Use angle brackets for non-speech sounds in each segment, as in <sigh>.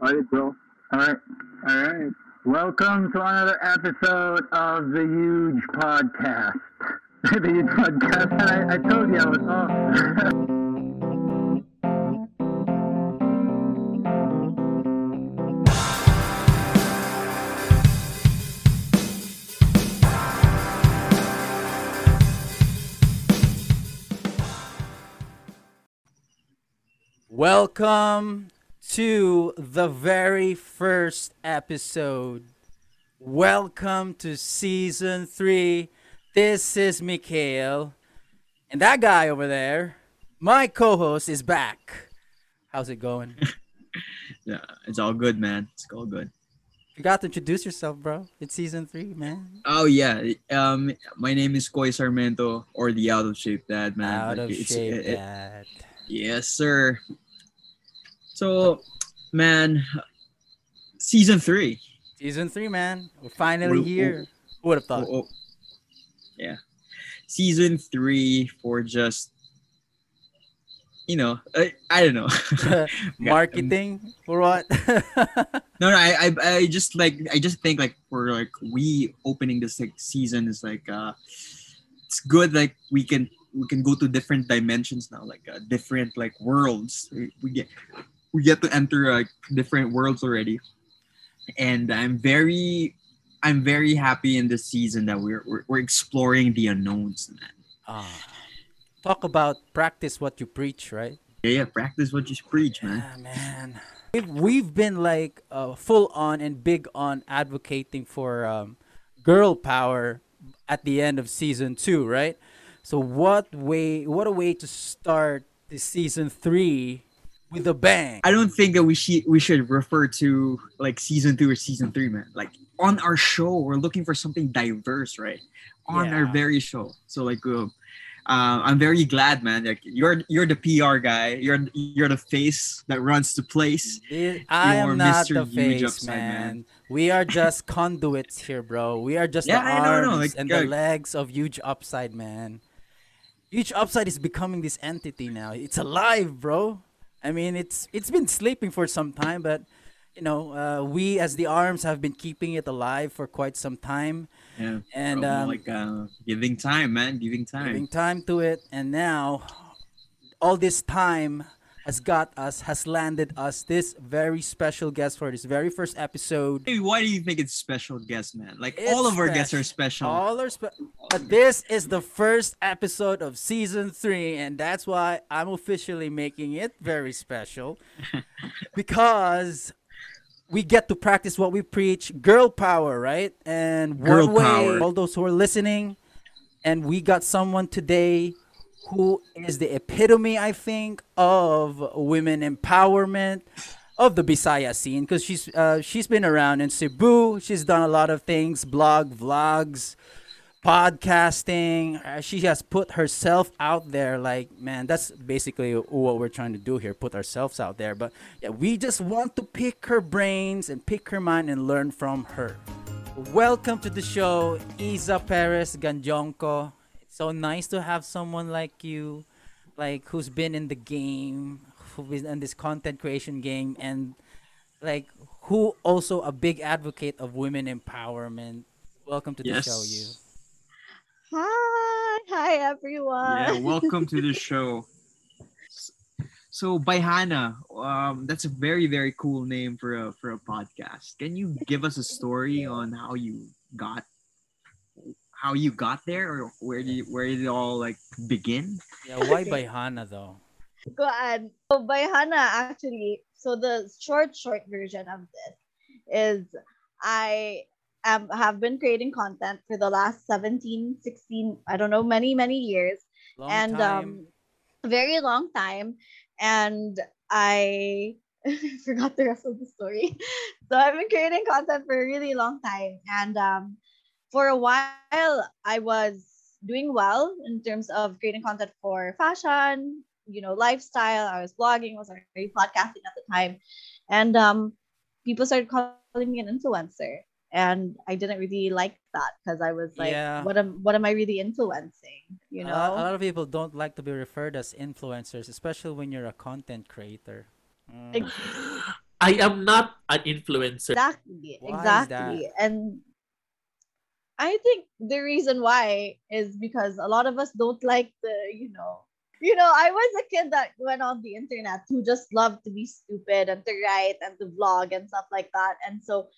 Alright, bro. Alright. Alright. Welcome to another episode of the Huge Podcast. <laughs> the Huge Podcast. I, I told you I was off. Welcome to the very first episode. Welcome to season three. This is Mikhail. And that guy over there, my co host, is back. How's it going? <laughs> Yeah, it's all good, man. It's all good. You got to introduce yourself, bro. It's season three, man. Oh yeah. Um, my name is Koy Sarmento, or the out of shape dad, man. Out Like, of shape, it- it- dad. yes, sir. So, man, season three. Season three, man. We're finally Woo- here. Who would have Oh, thought? oh. Yeah, season three for just, you know, I, I don't know. <laughs> <laughs> Marketing for what? <laughs> No, no, I, I, I just like, I just think like for like we opening this like season is like, uh, it's good. Like we can, we can go to different dimensions now, like uh, different like worlds. We, we get, we get to enter like different worlds already, and I'm very, I'm very happy in this season that we're we're, we're exploring the unknowns, man. Ah. talk about practice what you preach, right? Yeah, yeah, practice what you preach, man. Ah, man. We've, we've been like uh, full on and big on advocating for um, girl power at the end of season two, right? So what way? What a way to start this season three with a bang! I don't think that we should we should refer to like season two or season three, man. Like on our show, we're looking for something diverse, right? On our very show. So like, uh, uh, I'm very glad, man. Like you're you're the PR guy. You're you're the face that runs the place. It- I You're am not Mr. the face, Upside, man. man. We are just <laughs> conduits here, bro. We are just Yeah, the I arms know, like, and the legs of Huge Upside, man. Huge Upside is becoming this entity now. It's alive, bro. I mean, it's it's been sleeping for some time, but you know, uh, we as the arms have been keeping it alive for quite some time, Yeah. and um, like uh, giving time, man. Giving time. giving time to it. And now, all this time has got us, has landed us this very special guest for this very first episode. Hey, why do you think it's special guest, man? Like It's all of our guests are special. All are spe- but this is the first episode of season three, and that's why I'm officially making it very special <laughs> because we get to practice what we preach girl power, right? And Girl one way, power. all those who are listening, and we got someone today who is the epitome, I think, of women empowerment of the Bisaya scene because she's uh, she's been around in Cebu. She's done a lot of things, blog, vlogs, podcasting. Uh, she has put herself out there. Like man, that's basically what we're trying to do here: put ourselves out there. But yeah, we just want to pick her brains and pick her mind and learn from her. Welcome to the show, Isa Perez Ganjonko. It's so nice to have someone like you, like who's been in the game, who's in this content creation game, and like who also a big advocate of women empowerment. Welcome to the show, you. Hi, hi everyone. Yeah, welcome to the <laughs> show. So Bayhana, um, that's a very very cool name for a for a podcast. Can you give us a story on how you got how you got there, or where did you, where did it all like begin? Yeah, why Bayhana though? Go on. So Bayhana, actually, so the short, short version of this is I am have been creating content for the last 17, 16, I don't know, many, many years. Long and time. um very long time. And I <laughs> forgot the rest of the story. <laughs> So I've been creating content for a really long time. And um for a while I was doing well in terms of creating content for fashion, you know, lifestyle. I was blogging, I was already podcasting at the time. And um people started calling me an influencer. And I didn't really like that because I was like, Yeah. what am what am I really influencing? You A know? lot- a lot of people don't like to be referred as influencers, especially when you're a content creator. Mm. <gasps> I am not an influencer. Exactly. Why is exactly. And I think the reason why is because a lot of us don't like the, you know, you know, I was a kid that went on the internet who just loved to be stupid and to write and to vlog and stuff like that. And so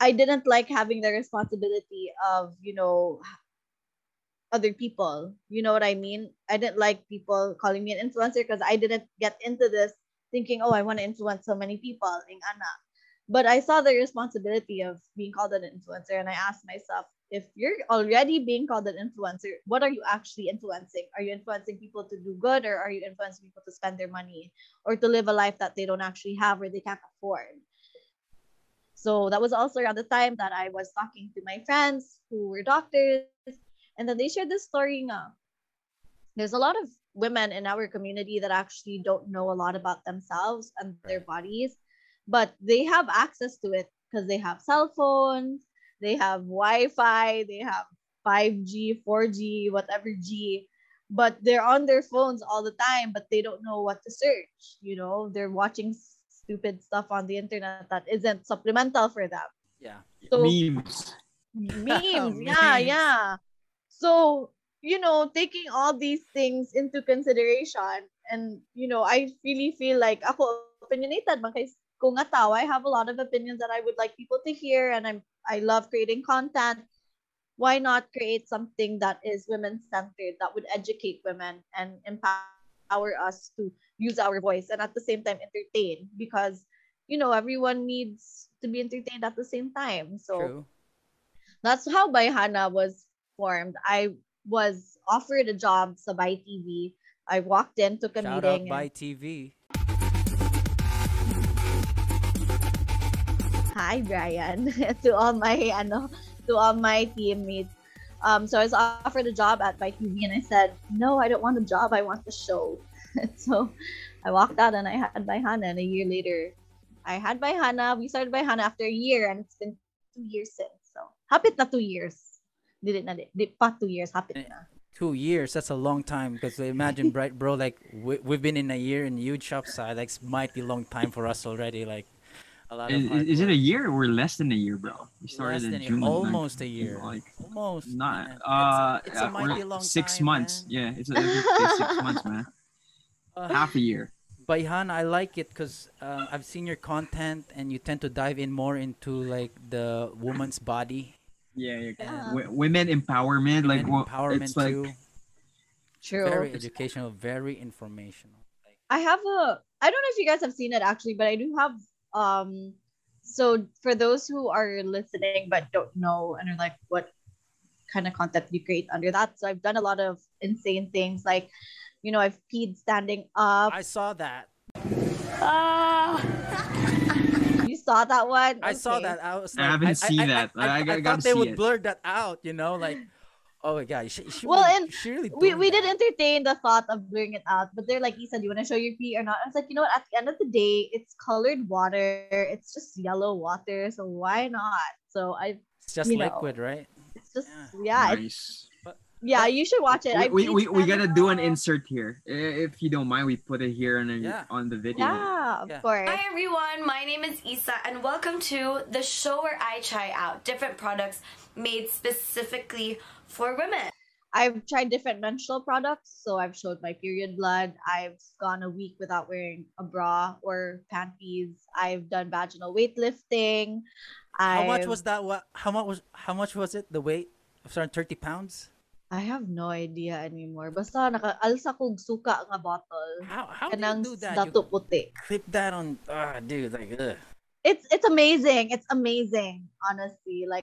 I didn't like having the responsibility of, you know, other people. You know what I mean? I didn't like people calling me an influencer because I didn't get into this thinking, oh, I want to influence so many people. Ing ana. But I saw the responsibility of being called an influencer, and I asked myself, if you're already being called an influencer, what are you actually influencing? Are you influencing people to do good, or are you influencing people to spend their money or to live a life that they don't actually have or they can't afford? So that was also around the time that I was talking to my friends who were doctors, and then they shared this story. Nga. There's a lot of women in our community that actually don't know a lot about themselves and their bodies, but they have access to it because they have cell phones, they have Wi-Fi, they have 5G, 4G, whatever G, but they're on their phones all the time, but they don't know what to search. You know, they're watching stupid stuff on the internet that isn't supplemental for them. Yeah. So Memes. <laughs> memes, yeah, Memes. yeah. So, you know, taking all these things into consideration and, you know, I really feel like ako opinionated man kay kung tao, I have a lot of opinions that I would like people to hear and I'm I love creating content. Why not create something that is women centered that would educate women and empower us to use our voice and at the same time entertain because you know everyone needs to be entertained at the same time. So True. that's how Bayhana was formed. I was offered a job sa Bay TV. I walked in, took a Shout out meeting. by and- TV. Hi, Brian. <laughs> to all my ano, to all my teammates. Um, so I was offered a job at By TV, and I said, "No, I don't want a job. I want the show." <laughs> so I walked out, and I had Bayhana. And a year later, I had Bayhana. We started Bayhana after a year, and it's been two years since. So hapit na two years. Did it na di, di pa two years. Hapit na. Two years. That's a long time. Because imagine, <laughs> right, bro? Like we, we've been in a year in Huge Upside. Like it's mighty long time for us already. Like a lot. Is, hard is it a year or less than a year, bro? We started Less in a- June. like- almost a year. Like Almost. not man. uh it's, it's a we're long six time, months. man. Yeah, it's, a, it's six <laughs> months, man. Uh, Half a year. Bayhan, I like it because uh, I've seen your content and you tend to dive in more into like the woman's body, Yeah, yeah. Yeah. W- women empowerment, like well, empowerment it's like too. True. Very educational, very informational. Like, I have a I don't know if you guys have seen it actually, but I do have um so for those who are listening but don't know and are like what kind of content you create under that. So I've done a lot of insane things like you know, I've peed standing up. I saw that. <laughs> you saw that one? I saw that. I was I haven't seen that. I, I, I- I I gotta thought they would it. blur that out. You know, like, oh my god, she, she Well, and she really we, doing we did entertain the thought of blurring it out, but they're like, Isa, do you want to show your pee or not? I was like, you know what? At the end of the day, it's colored water. It's just yellow water, so why not? So I, It's just you know, liquid, right? it's just Yeah. yeah, it's, nice. yeah. You should watch it. I We, we, peed we, we gotta do an insert here. If you don't mind, we put it here on, the Yeah. on the video. Yeah, of Yeah. course. Hi everyone, my name is Isa and welcome to the show where I try out different products made specifically for women. I've tried different menstrual products. So I've showed my period blood. I've gone a week without wearing a bra or panties. I've done vaginal weightlifting. How much I've- was that? What? How much was? How much was it? The weight? Sorry, thirty pounds. I have no idea anymore. Basta naka-alsa kog suka nga bottle. How? How do you do that? dato You puti. clip that on? Ah, dude, like, ugh. It's it's amazing. It's amazing. Honestly, like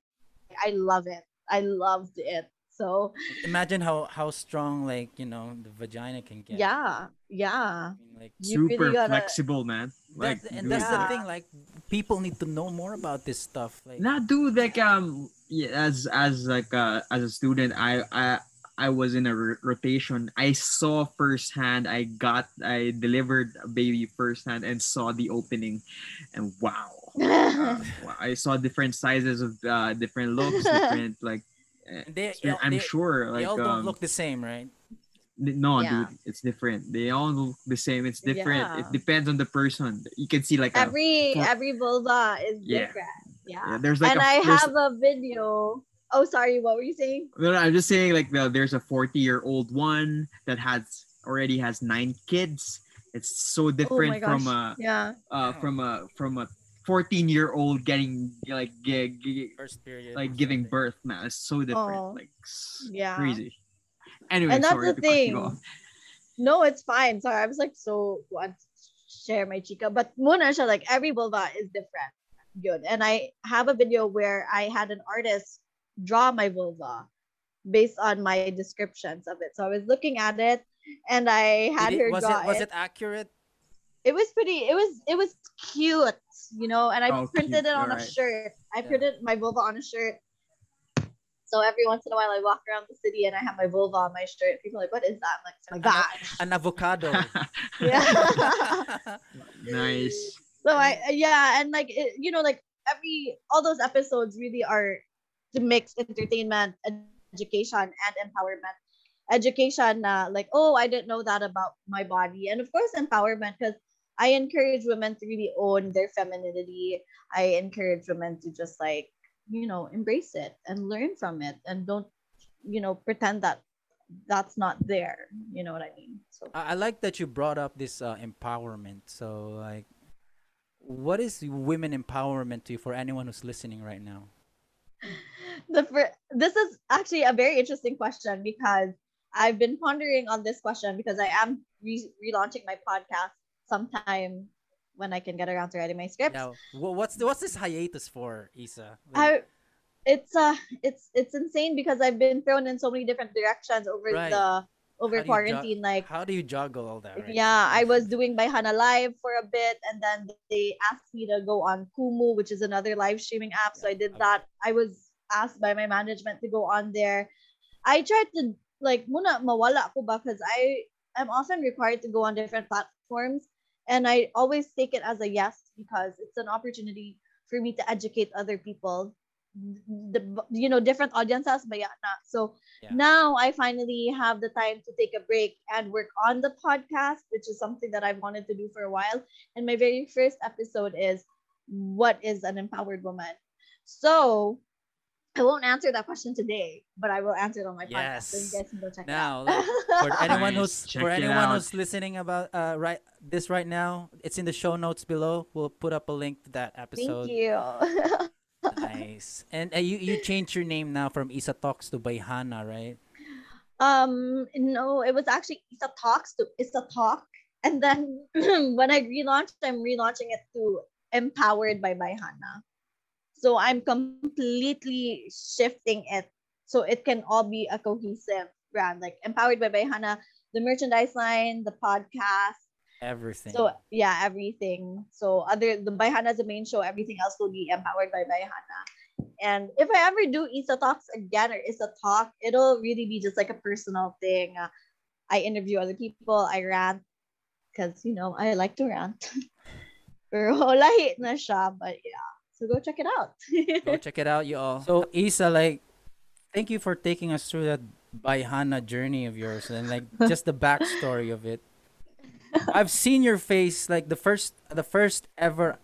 I love it. I loved it. So Imagine how how strong like you know the vagina can get. yeah, yeah. I mean, like You Super really gotta- flexible, man. Like, that's, and dude. that's the thing. Like people need to know more about this stuff. Like Nah, dude, like um, yeah, as as like uh, as a student, I I I was in a r- rotation. I saw firsthand. I got I delivered a baby firsthand and saw the opening, and wow, uh, <laughs> wow, I saw different sizes of uh, different looks, <laughs> different like. And they, experience. I'm they, sure, they like all don't um, look the same, right? No, Yeah. dude, it's different. They all look the same. It's different. Yeah. It depends on the person. You can see like every for- every vulva is Yeah. different. Yeah. yeah, there's like and a, I have a video. Oh, sorry. What were you saying? No, no, I'm just saying like the, there's a 40 year old one that has already has nine kids. It's so different from a Yeah. uh from a from a 14 year old getting like gi- gi- First period. like giving birth, man. It's so different. Oh. Like Yeah. crazy. Anyway, And that's sorry the to cut you thing. No, it's fine. Sorry, I was like so want to share my chica, but muna siya like every vulva is different. Good. And I have a video where I had an artist draw my vulva based on my descriptions of it. So I was looking at it and I had it- her was draw it was it. it accurate? It was pretty. It was it was cute, you know. And I Oh, printed cute, it on a alright. shirt. I Yeah. printed my vulva on a shirt. So every once in a while, I walk around the city and I have my vulva on my shirt. People are like, "What is that?" I'm like, "Oh my An- gosh." An avocado. <laughs> Yeah. <laughs> nice. so I yeah, and like it, you know, like every all those episodes really are to mix entertainment, education, and empowerment. Education, uh, like oh, I didn't know that about my body, and of course empowerment because I encourage women to really own their femininity. I encourage women to just like you know embrace it and learn from it, and don't you know pretend that that's not there. You know what I mean? So I, I like that you brought up this uh, empowerment. So like, what is women empowerment to you for anyone who's listening right now? <laughs> the fir- this is actually a very interesting question because I've been pondering on this question because I am re- relaunching my podcast sometime when I can get around to writing my scripts. Now, what's the, what's this hiatus for, Isa? Like, I it's uh it's it's insane because I've been thrown in so many different directions over Right. the over do ju- quarantine like how do you juggle all that? Right? yeah, I <laughs> was doing my Hana Live for a bit, and then they asked me to go on Kumu, which is another live streaming app. So I did Okay. that. I was asked by my management to go on there. I tried to like muna mawala ko ba because I am often required to go on different platforms, and I always take it as a yes because it's an opportunity for me to educate other people. The you know different audiences, but yeah, na. so Yeah. now I finally have the time to take a break and work on the podcast, which is something that I've wanted to do for a while. And my very first episode is What is an empowered woman? So I won't answer that question today, but I will answer it on my podcast. So you Yes. guys can go check Now, it out. For <laughs> anyone Nice. who's Check for anyone out. who's listening about uh right this right now, it's in the show notes below. We'll put up a link to that episode. Thank you. <laughs> Nice. And uh, you you changed your name now from Isa Talks to Bayhana, right? Um, no, it was actually Isa Talks to Isa Talk. And then <clears throat> when I relaunched, I'm relaunching it to Empowered by Bayhana. So I'm completely shifting it so it can all be a cohesive brand, like Empowered by Bayhana, the merchandise line, the podcast. Everything. So yeah, everything. So other the Bayhana is the main show, everything else will be empowered by Bayhana. And if I ever do Isa Talks again or Isa Talk, it'll really be just like a personal thing. Uh, I interview other people, I rant because you know I like to rant. <laughs> Pero lahi na siya, but yeah. So go check it out. <laughs> Go check it out, you all. So Isa, like, thank you for taking us through that Bayhana journey of yours and like just the backstory of it. I've seen your face like the first the first ever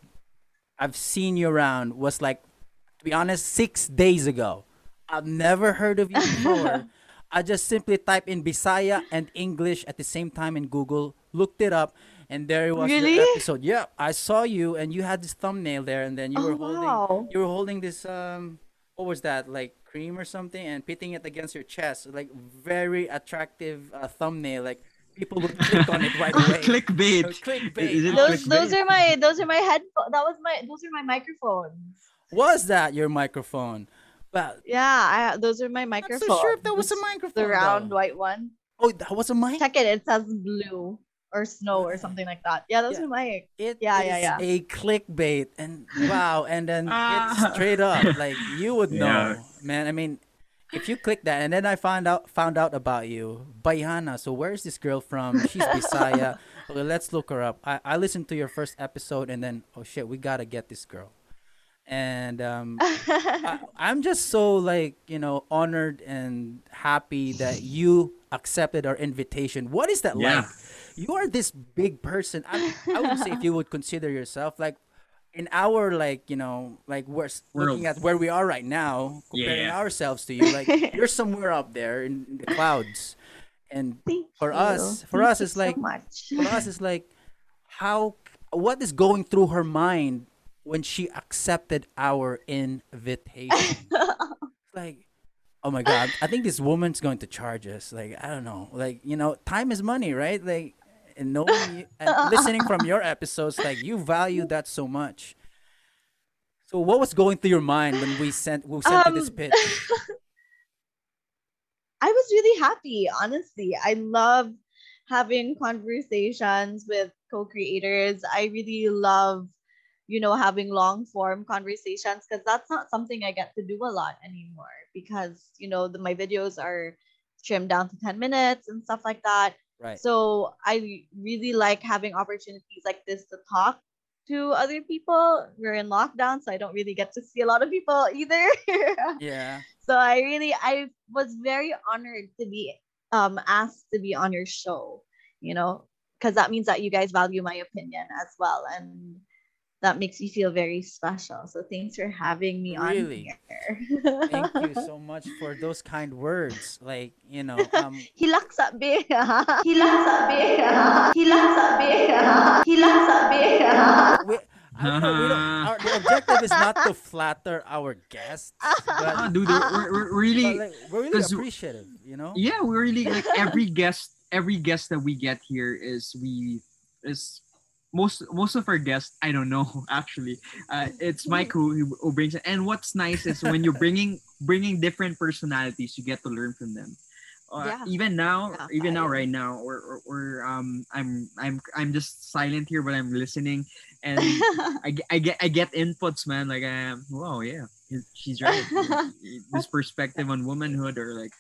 I've seen you around was like to be honest six days ago. I've never heard of you before. <laughs> I just simply type in Bisaya and English at the same time in Google, looked it up, and there it was Really? your episode. Yeah, I saw you and you had this thumbnail there and then you Oh, were holding wow. you were holding this um what was that like cream or something and pitting it against your chest like very attractive uh, thumbnail like people would click on it right <laughs> away Clickbait. Clickbait. Is those clickbait? those are my those are my headphones. That was my those are my microphones. was that your microphone well Yeah, I, those are my microphones. I'm so sure if that was a microphone The round though. white one. oh that was a mic Check it. It says blue or snow or something like that. Yeah, those Yeah. are my. It Yeah, yeah, is yeah. a clickbait and wow and then Ah. it's straight up <laughs> like you would know Yeah. man i mean if you click that and then i found out found out about you Bayhana so where's this girl from she's bisaya <laughs> okay let's look her up i, I listened to your first episode and then oh shit we gotta get this girl and um <laughs> I, i'm just so like you know honored and happy that you accepted our invitation. What is that Yeah. like? You are this big person. I, I would say if you would consider yourself like in our like you know like we're s- looking at where we are right now, comparing Yeah. ourselves to you, like <laughs> you're somewhere up there in, in the clouds, and Thank For you. us- for Thank us, you it's so like- much. for us it's like how what is going through her mind when she accepted our invitation <laughs> like oh my god i think this woman's going to charge us like i don't know like you know time is money right like and knowing and <laughs> listening from your episodes like you value that so much so what was going through your mind when we sent we sent you this Um, pitch <laughs> I was really happy, honestly. I love having conversations with co-creators. I really love, you know, having long form conversations because that's not something I get to do a lot anymore because, you know, the, my videos are trimmed down to 10 minutes and stuff like that. right So I really like having opportunities like this to talk to other people. We're in lockdown, so I don't really get to see a lot of people either. <laughs> yeah so I really I was very honored to be um asked to be on your show, you know, because that means that you guys value my opinion as well and that makes me feel very special. So thanks for having me Really? on here. thank you <laughs> so much for those kind words like you know <laughs> um Hilak sabi. Hilak sabi. Hilak sabi. Hilak sabi. we, I don't know, we don't, <laughs> our, the objective is not to flatter our guests, but, dude, we're, we're, we're really like, we're really 'cause- appreciative, you know? yeah we're really like every guest every guest that we get here is we is most most of our guests i don't know <laughs> actually uh, it's mike who, who brings it and what's nice is when you're bringing bringing different personalities you get to learn from them uh, Yeah. even now Yeah, even now fire. right now or, or, or um i'm i'm i'm just silent here but i'm listening and <laughs> I, I get I get inputs, man. Like, um, wow, yeah, she's right. <laughs> this perspective on womanhood, or like,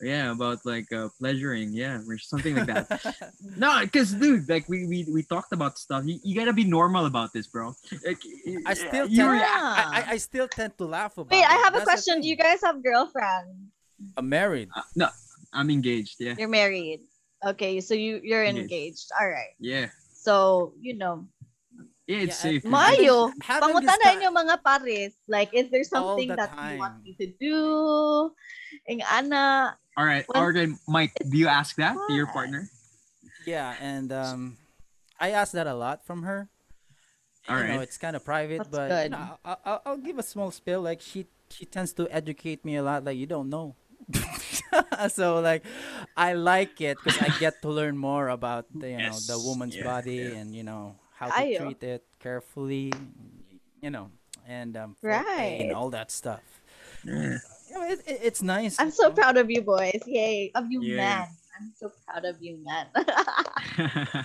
yeah, about like uh, pleasuring, yeah, or something like that. <laughs> no, because dude, like we we we talked about stuff. You, you gotta be normal about this, bro. Like, I still you tend, re- I, I, I still tend to laugh about Wait, I have a That's the question. Do you guys have girlfriends? I'm married. uh, no, I'm engaged. Yeah, You're married. Okay, so you you're Engaged. engaged. All right. yeah, So, you know, yeah. It's Yeah, safe. Mayo, having pangutan na inyo mga pares. Like, is there something the that you want me to do? Ing ana. All right, Once- all right, Mike. Do you ask that to your partner? Yeah, and um, I ask that a lot from her. All you know, it's kind of private, That's but you know, I'll, I'll, I'll give a small spill. Like she, she tends to educate me a lot. Like you don't know. <laughs> so like, I like it because I get to learn more about the, you know the woman's yeah, body yeah. and you know how to Ayo. treat it carefully, you know, and um, Right. and all that stuff. Yeah. You know, it, it, it's nice. I'm so proud of you boys. Yay. Of you Yeah. men. I'm so proud of you men. <laughs> <laughs>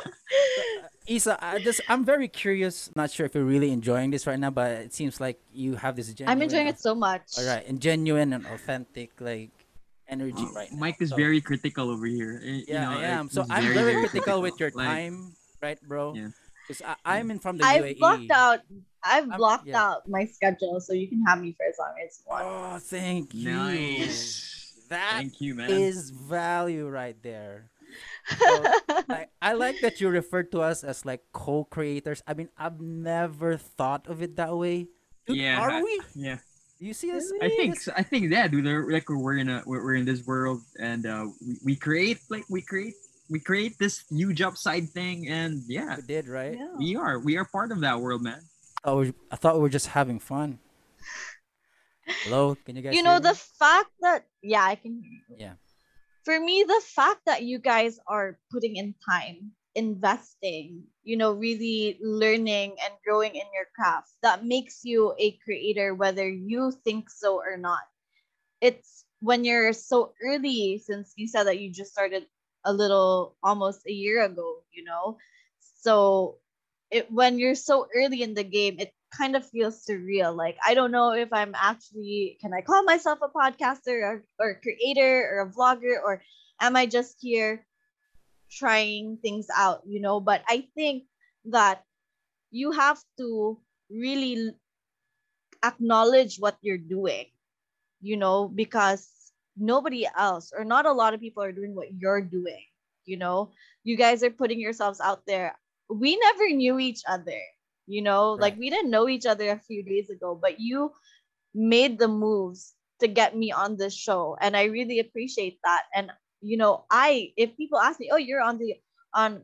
Isa, I just I'm very curious. Not sure if you're really enjoying this right now, but it seems like you have this genuine. I'm enjoying it so much. All right, and genuine and authentic like energy right now. Mike is So, very critical over here. eh, you yeah, know, I am. So I'm very, critical with your Like, time, right, bro? Yeah. Because I'm in from the I've UAE. blocked out I've I'm- blocked yeah. out my schedule so you can have me for as long as you want. Oh, thank you. Nice. That Thank you, man. is value right there. <laughs> So, like, I like that you refer to us as like co-creators. I mean, I've never thought of it that way. Dude, Yeah, are I- we? yeah. Do you see us? I think I think that dude. Like we're in a we're, we're in this world, and uh, we, we create like we create we create this huge upside thing, and yeah, we did, right? Yeah. we are we are part of that world, man. Oh, I thought we were just having fun. Hello, can you guys? you know hear the me? fact that yeah, I can hear you. Yeah. For me, the fact that you guys are putting in time, investing, you know, really learning and growing in your craft, that makes you a creator whether you think so or not. It's when you're so early, since you said that you just started a little almost a year ago, you know. So it when you're so early in the game, it kind of feels surreal. Like I don't know if I'm actually can I call myself a podcaster or, or creator or a vlogger or am I just here trying things out, you know? But I think that you have to really acknowledge what you're doing, you know, because nobody else or not a lot of people are doing what you're doing. You know, you guys are putting yourselves out there. We never knew each other, you know, like we didn't know each other a few days ago, but you made the moves to get me on this show. And I really appreciate that. And, you know, I, if people ask me, oh, you're on the, on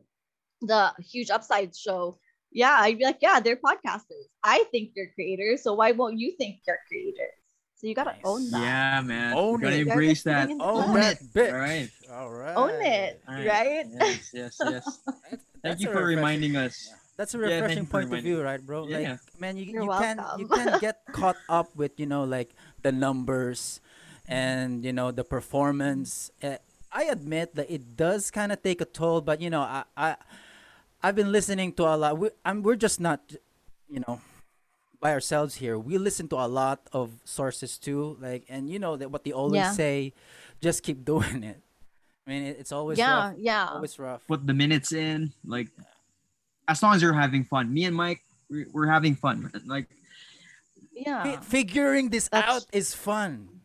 the huge upside show, yeah, I'd be like, yeah, they're podcasters. I think they're creators. So why won't you think they're creators? So you gotta Nice. own that. Yeah, man. Own we gotta it. embrace that. putting Own that it. bitch. All right. All right. Own it, Right. Yes, yes, yes. That's- <laughs> Thank that's you for reminding us. That's a refreshing you for point of view, right, bro? Yeah. Like, man, you, You're you can you can <laughs> get caught up with you know like the numbers and you know the performance. Uh, I admit that it does kind of take a toll, but you know I I I've been listening to a lot. We, I'm we're just not you know by ourselves here. We listen to a lot of sources too, like and you know that what they always Yeah. say, just keep <laughs> doing it. I mean, it, it's always yeah, rough. yeah. Always rough. Put the minutes in. Like, as long as you're having fun. Me and Mike, we- we're having fun. Like, yeah. Fi- figuring this That's- out is fun.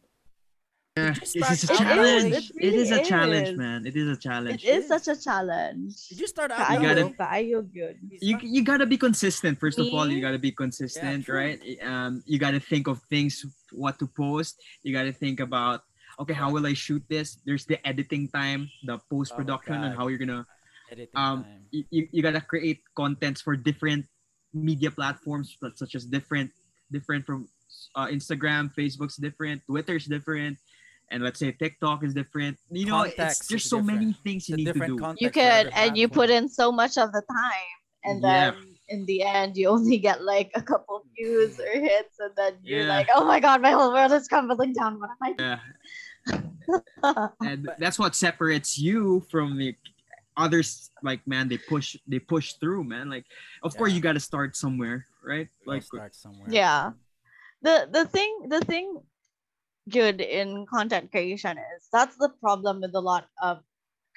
Yeah, just it's a challenge. with- It it is a really challenge, is. man. It is a challenge. It is such a challenge. Did you start out? You Kaayo, gotta- low? kaayo good. you you gotta be consistent first of all you gotta be consistent true. right um you gotta think of things what to post you gotta think about okay how will i shoot this there's the editing time the post production and how you're gonna Editing um time. you, you, you gotta create contents for different media platforms such as different different from uh, instagram facebook's different twitter's different and let's say tiktok is different you know Context it's, there's is so many things you It's need to do. You could, and you put in so much of the time, and Yeah. then in the end, you only get like a couple views or hits, and then you're Yeah. like, oh my god, my whole world is crumbling down. What am I yeah. and <laughs> that's what separates you from the others like man they push they push through man. Like of course you got to start somewhere right? Like start somewhere. yeah. The the thing the thing good in content creation is that's the problem with a lot of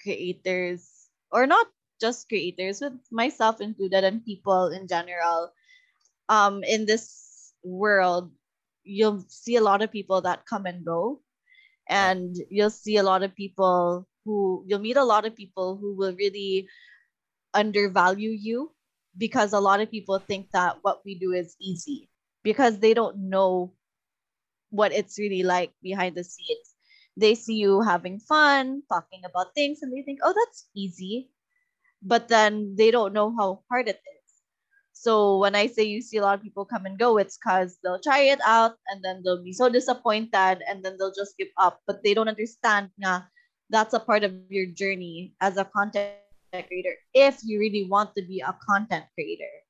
creators or not just creators with myself included and people in general um in this world you'll see a lot of people that come and go and you'll see a lot of people who you'll meet a lot of people who will really undervalue you because a lot of people think that what we do is easy because they don't know what it's really like behind the scenes. They see you having fun, talking about things, and they think, oh, that's easy. But then they don't know how hard it is. So when I say you see a lot of people come and go, it's because they'll try it out and then they'll be so disappointed and then they'll just give up. But they don't understand na that's a part of your journey as a content creator if you really want to be a content creator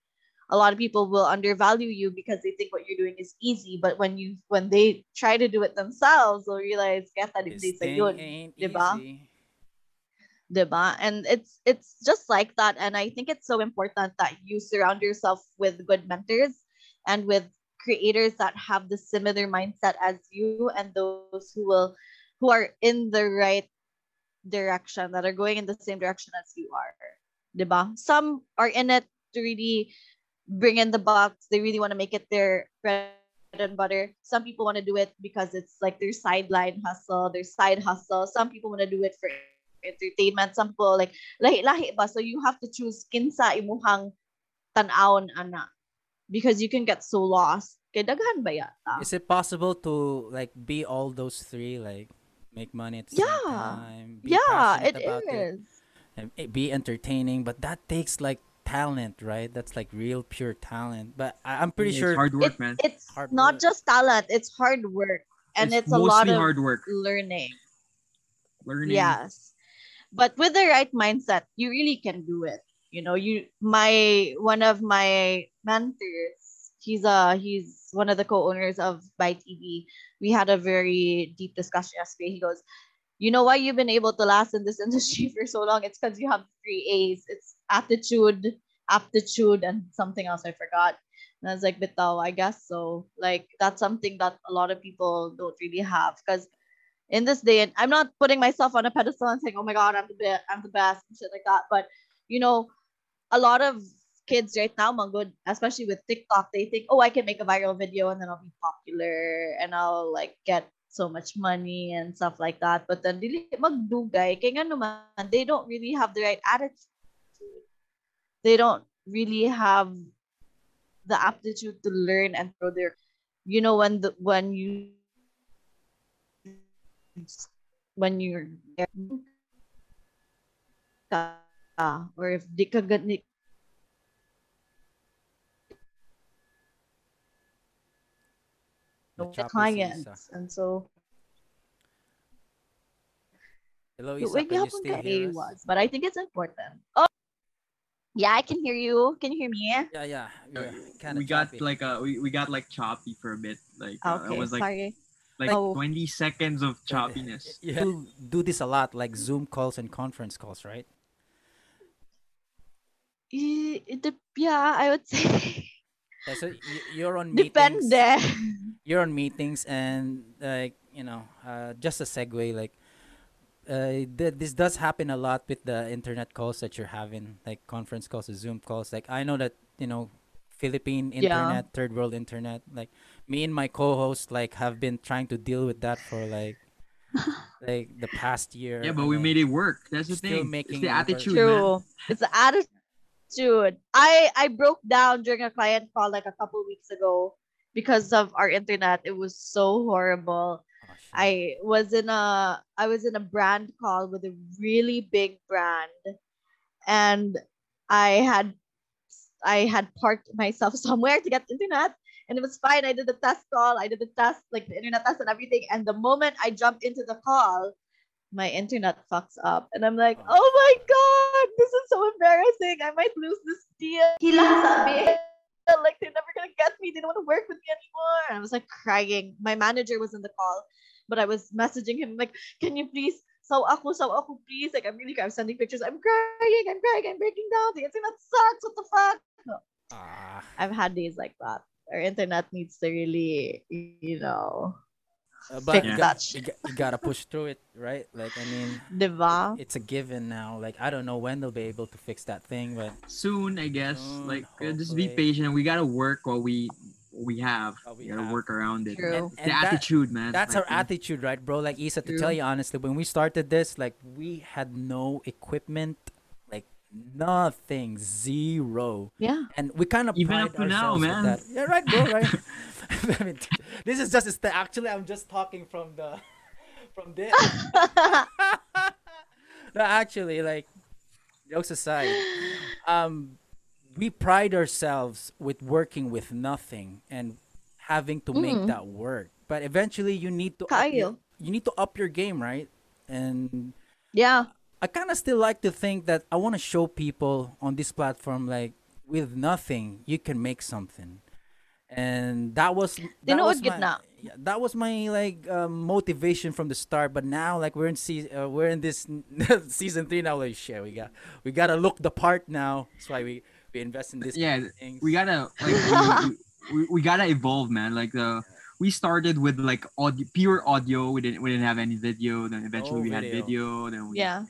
a lot of people will undervalue you because they think what you're doing is easy but when you when they try to do it themselves they'll realize tayo This sa thing yun, ain't diba? easy. diba? and it's it's just like that and i think it's so important that you surround yourself with good mentors and with creators that have the similar mindset as you and those who will who are in the right direction that are going in the same direction as you are diba? some are in it to really bring in the bucks they really want to make it their bread and butter. Some people want to do it because it's like their sideline hustle their side hustle. Some people want to do it for entertainment. Some people like lahi-lahi ba? So you have to choose kinsa imuhang tan-awon ana? Because you can get so lost. Kay daghan ba yata? Is it possible to like be all those three, like make money at the Yeah. same time? Yeah it is. and it be entertaining, but that takes like talent, right? That's like real pure talent. But I, I'm pretty it's sure hard work it's, man it's Hard not work. just talent it's hard work and it's, a lot of hard work learning learning Yes. But with the right mindset, you really can do it. You know, you my one of my mentors, he's uh he's one of the co-owners of By TV. We had a very deep discussion yesterday. He goes, You know why you've been able to last in this <laughs> industry for so long? It's because you have three A's. It's attitude, aptitude, and something else I forgot. And I was like, Bitaw, I guess so. Like that's something that a lot of people don't really have because in this day and I'm not putting myself on a pedestal and saying, "Oh my God, I'm the best, I'm the best," and shit like that. But you know, a lot of kids right now, good, especially with TikTok, they think, "Oh, I can make a viral video and then I'll be popular and I'll like get so much money and stuff like that. But then dili magdugay kay nga naman they don't really have the right attitude. They don't really have the aptitude to learn and grow their you know when the when you when you're or if di ka gani The the clients and so Hello, Wait, Isa, can you gihapon still ka hear us? was, but I think it's important. Oh, yeah, I can hear you. Can you hear me? Yeah, yeah. You're kinda we got choppy. like a we, we got like choppy for a bit. Like uh, it was like sorry. like Oh. 20 seconds of choppiness. <laughs> You do this a lot, like Zoom calls and conference calls, right? Eh, it yeah, I would <laughs> say Yeah, so you're on meetings. depende. You're on meetings, and like you know, uh, just a segue, like. Uh, th- this does happen a lot with the internet calls that you're having, like conference calls, or Zoom calls. Like I know that you know, Philippine Yeah. internet, third world internet. Like me and my co-host, like have been trying to deal with that for like, <laughs> like the past year. Yeah, but we like, made it work. That's the thing. making it's the it work. attitude, man. True. It's the attitude. I I broke down during a client call like a couple weeks ago because of our internet. It was so horrible. Oh. I was in a I was in a brand call with a really big brand and I had I had parked myself <laughs> somewhere to get internet and it was fine. I did the test call, I did the test, like the internet test and everything. And the moment I jumped into the call, my internet fucks up. And I'm like, Oh. oh my god, this is so embarrassing. I might lose this deal. He sabi, <laughs> like they're never gonna get me. They don't want to work with me anymore. And I was like crying. My manager was in the call, but I was messaging him like, can you please so ako, so ako, please. Like I'm really crying. I'm sending pictures. I'm crying, I'm crying, I'm breaking down. The internet sucks. What the fuck? Ah. I've had days like that. Our internet needs to really, you know, Uh, but fix you, that got, you, shit. got, you gotta push through it, right? Like I mean, Diba? it's a given now. Like I don't know when they'll be able to fix that thing, but Soon, I guess. Soon, like uh, just be patient. We gotta work while we we have. What we we gotta have. work around it. True. The And that- attitude, man. that's our Like, uh, attitude, right, bro? Like Isa, to True. tell you honestly, when we started this, like we had no equipment, like nothing, zero, Yeah. and we kind of Even up to now, man. That. Yeah, right, bro. Right. <laughs> <laughs> I mean, this is just a st- actually, I'm just talking from the <laughs> from this. no, actually, like jokes aside, um, we pride ourselves with working with nothing and having to make Mm. that work. But eventually, you need to up your, Kyle. you need to up your game, right? And yeah. I kind of still like to think that I want to show people on this platform like with nothing you can make something, and that was that was Tinuod gid my, na. yeah, that was my like um, motivation from the start. But now like we're in season uh, we're in this <laughs> season three now. Like shit, we got we gotta look the part now. That's why we we invest in this. Yeah, kind of things. we gotta <laughs> like we, we, we gotta evolve, man. Like the we started with like audio, pure audio. We didn't we didn't have any video. Then eventually No we had video. video. Then we Yeah.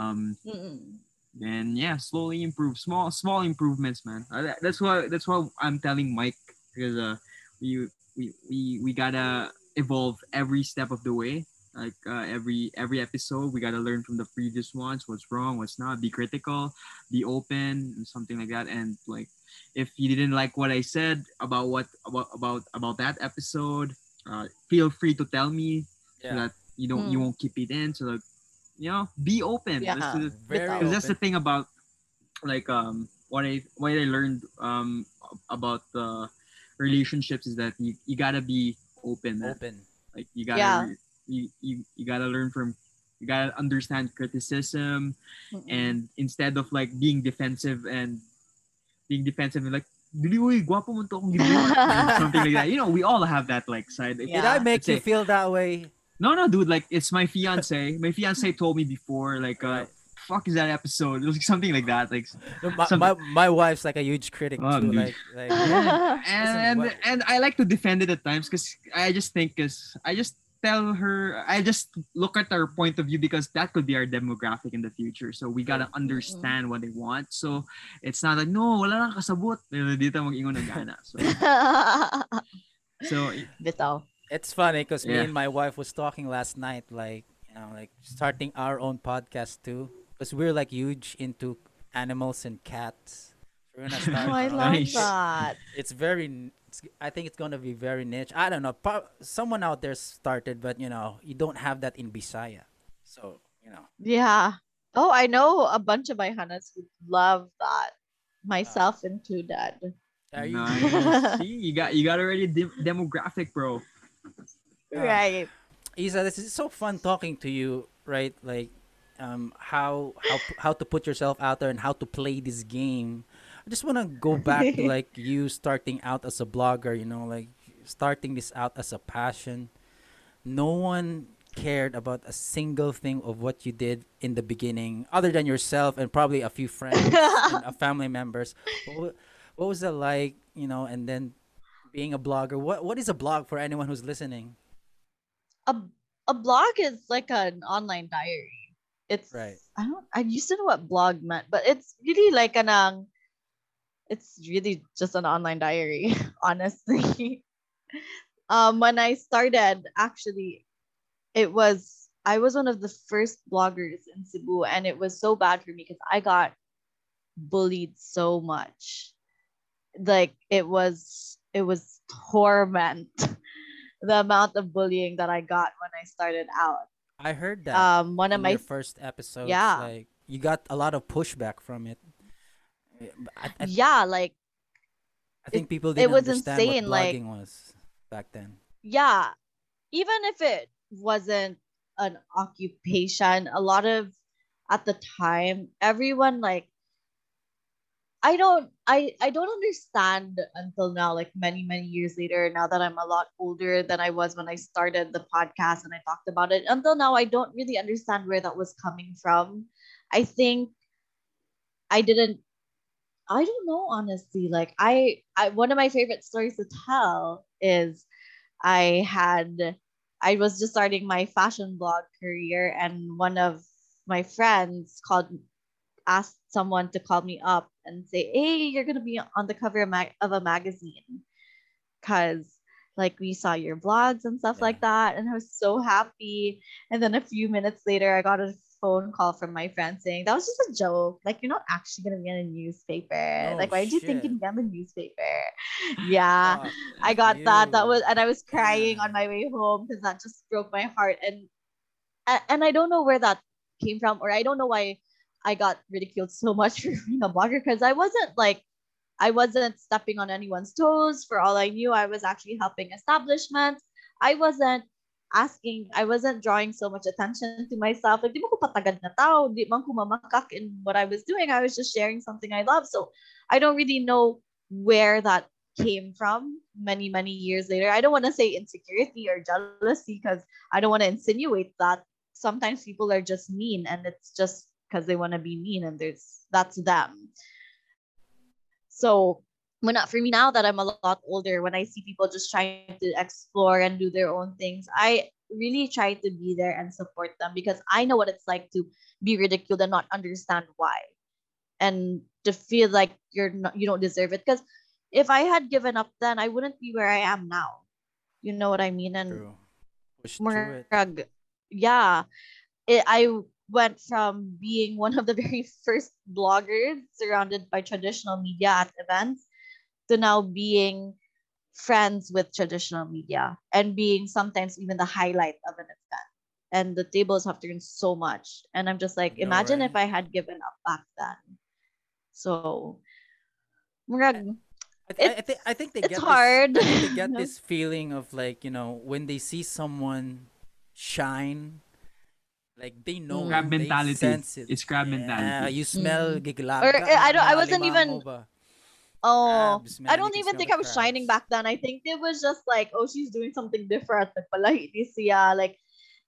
Um Mm-mm. then yeah, slowly improve. Small small improvements, man. Uh, that's why that's why I'm telling Mike because uh we we we we gotta evolve every step of the way. Like uh, every every episode, we gotta learn from the previous ones. What's wrong? What's not? Be critical, be open, and something like that. And like, if you didn't like what I said about what about about about that episode, uh, feel free to tell me so that you don't you Mm. won't keep it in. So that you know, be open. That's Yeah. the- very Because because that's the thing about like um what I what I learned um about the relationships is that you, you gotta be open, open. Like you gotta Yeah. you, you you gotta learn from you gotta understand criticism Mm-mm. and instead of like being defensive and being defensive and like Dili, uy, gwapo mo to akong ginawa." <laughs> something like that. You know, we all have that like side. Did Yeah. I make you feel that way? No, no, dude. Like it's my fiance. My fiance told me before, like, uh, fuck is that episode? It was <laughs> like something like that. Like, No, my, Some- my, my wife's like a huge critic Oh, too. dude. Like, like <laughs> and and, and I like to defend it at times because I just think because I just tell her I just look at her point of view because that could be our demographic in the future. So we gotta understand what they want. So it's not like no, wala lang kasabot. Dito mag-ingon na gana. So <laughs> so Bitaw. It's funny because me and my wife was talking last night, like you know, like starting our own podcast too, because we're like huge into animals and cats. We're gonna <laughs> start. Oh, I love. Nice. that. It's very. It's, I think it's gonna be very niche. I don't know. Pro- someone out there started, but you know, you don't have that in Bisaya. So you know, Yeah. Oh, I know a bunch of my Hanas would love that. Myself ah. included. are you? Nice. <laughs> See, you got you got already de- demographic, bro. Right. Isa, this is so fun talking to you, right? Like, um, how how how to put yourself out there and how to play this game. I just want to go <laughs> back to like you starting out as a blogger. You know, like starting this out as a passion. No one cared about a single thing of what you did in the beginning, other than yourself and probably a few friends and uh, <laughs> family members. What, what was it like? You know, and then being a blogger. What what is a blog for anyone who's listening? A a blog is like an online diary. It's Right. I don't I used to know what blog meant, but it's really like an um it's really just an online diary, <laughs> honestly. <laughs> um when I started actually it was I was one of the first bloggers in Cebu and it was so bad for me because I got bullied so much. Like it was it was torment. <laughs> the amount of bullying that I got when I started out. I heard that. Um, one of my first episodes. Yeah. Like you got a lot of pushback from it. Yeah, I, I, yeah, like I think people didn't was understand insane, what like- blogging was back then. yeah, even if it wasn't an occupation, a lot of at the time, everyone like I don't I I don't understand until now, like many, many years later, now that I'm a lot older than I was when I started the podcast and I talked about it. Until now, I don't really understand where that was coming from. I think I didn't I don't know honestly. Like I, I one of my favorite stories to tell is I had I was just starting my fashion blog career and one of my friends called asked someone to call me up and say, "Hey, you're gonna be on the cover of, mag- of a magazine," because like we saw your vlogs and stuff Yeah. like that, and I was so happy. And then a few minutes later, I got a phone call from my friend saying that was just a joke. Like you're not actually gonna be in a newspaper. Oh, like why did you think you'd be on the newspaper? <laughs> Yeah. Fuck I got that. That was, and I was crying Yeah. on my way home because that just broke my heart. And and I don't know where that came from, or I don't know why I got ridiculed so much <laughs> for being a blogger because I wasn't like I wasn't stepping on anyone's toes. For all I knew, I was actually helping establishments. I wasn't asking, I wasn't drawing so much attention to myself. Like, di ko patagad na tao, di ko mamakak in what I was doing. I was just sharing something I love. So I don't really know where that came from many, many years later. I don't want to say insecurity or jealousy because I don't want to insinuate that. Sometimes people are just mean and it's just because they want to be mean and there's that's them. So when not for me now that I'm a lot older, when I see people just trying to explore and do their own things, I really try to be there and support them because I know what it's like to be ridiculed and not understand why. And to feel like you're not you don't deserve it. Because if I had given up then I wouldn't be where I am now. You know what I mean? And True. Push. Yeah, it, I went from being one of the very <laughs> first bloggers surrounded by traditional media at events to now being friends with traditional media and being sometimes even the highlight of an event. And the tables have turned so much. And I'm just like, know, imagine if? I had given up back then. So, murag, I, th- I, think I think they it's get hard. This, they get <laughs> this feeling of like you know when they see someone shine, like they know Crab they mentality. sense it. It's crab Yeah, mentality. you smell Mm. giglag. Or, eh, I don't- I wasn't even- Oh, Crabs, I don't even think I was shining back then. I think it was just like, oh, she's doing something different. Nagpalahiti siya. Like,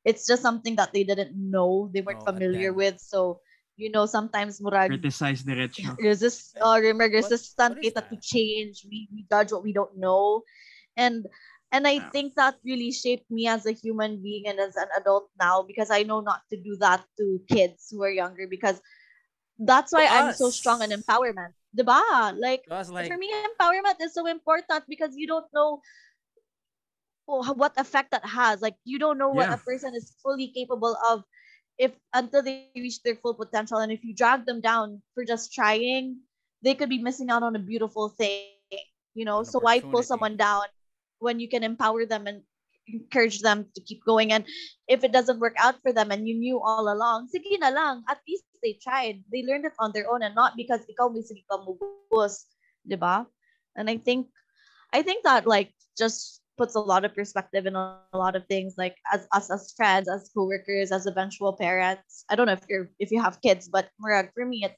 it's just something that they didn't know, they weren't Oh, familiar then. with. So, you know, sometimes murag Criticize the diretso. resist or remember What- resistant what is kita to change. We, we judge what we don't know. And and I think that really shaped me as a human being and as an adult now because I know not to do that to kids who are younger because that's why I'm so strong in empowerment. Diba? Like So I was like, for me, empowerment is so important because you don't know what effect that has. Like you don't know what Yeah. a person is fully capable of if until they reach their full potential. And if you drag them down for just trying, they could be missing out on a beautiful thing. You know, so why pull someone down when you can empower them and encourage them to keep going? And if it doesn't work out for them and you knew all along, sige na lang. At least they tried. They learned it on their own and not because ikaw may sige ka mubus. Diba? And I think I think that like just puts a lot of perspective in a, a lot of things like as us as friends, as coworkers, as eventual parents. I don't know if you're if you have kids, but Murag, for me it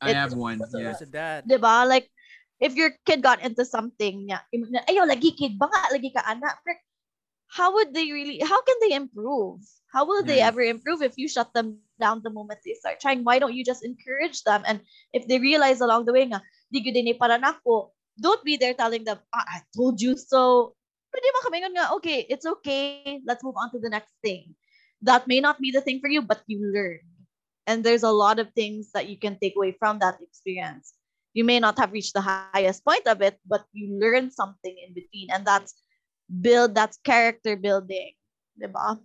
I have one. <laughs> Yeah. There's a dad. diba? Like, if your kid got into something, niya, ayaw, lagi kid, ba nga, lagi ka anak. How would they really, how can they improve? How will they ever improve if you shut them down the moment they start trying? Why don't you just encourage them? And if they realize along the way nga, di gyud ni para nako, don't be there telling them, ah, I told you so. Pwede mo kami nga, okay, it's okay, let's move on to the next thing. That may not be the thing for you, but you learn. And there's a lot of things that you can take away from that experience. You may not have reached the highest point of it, but you learn something in between. And that's build, that's character building. Diba?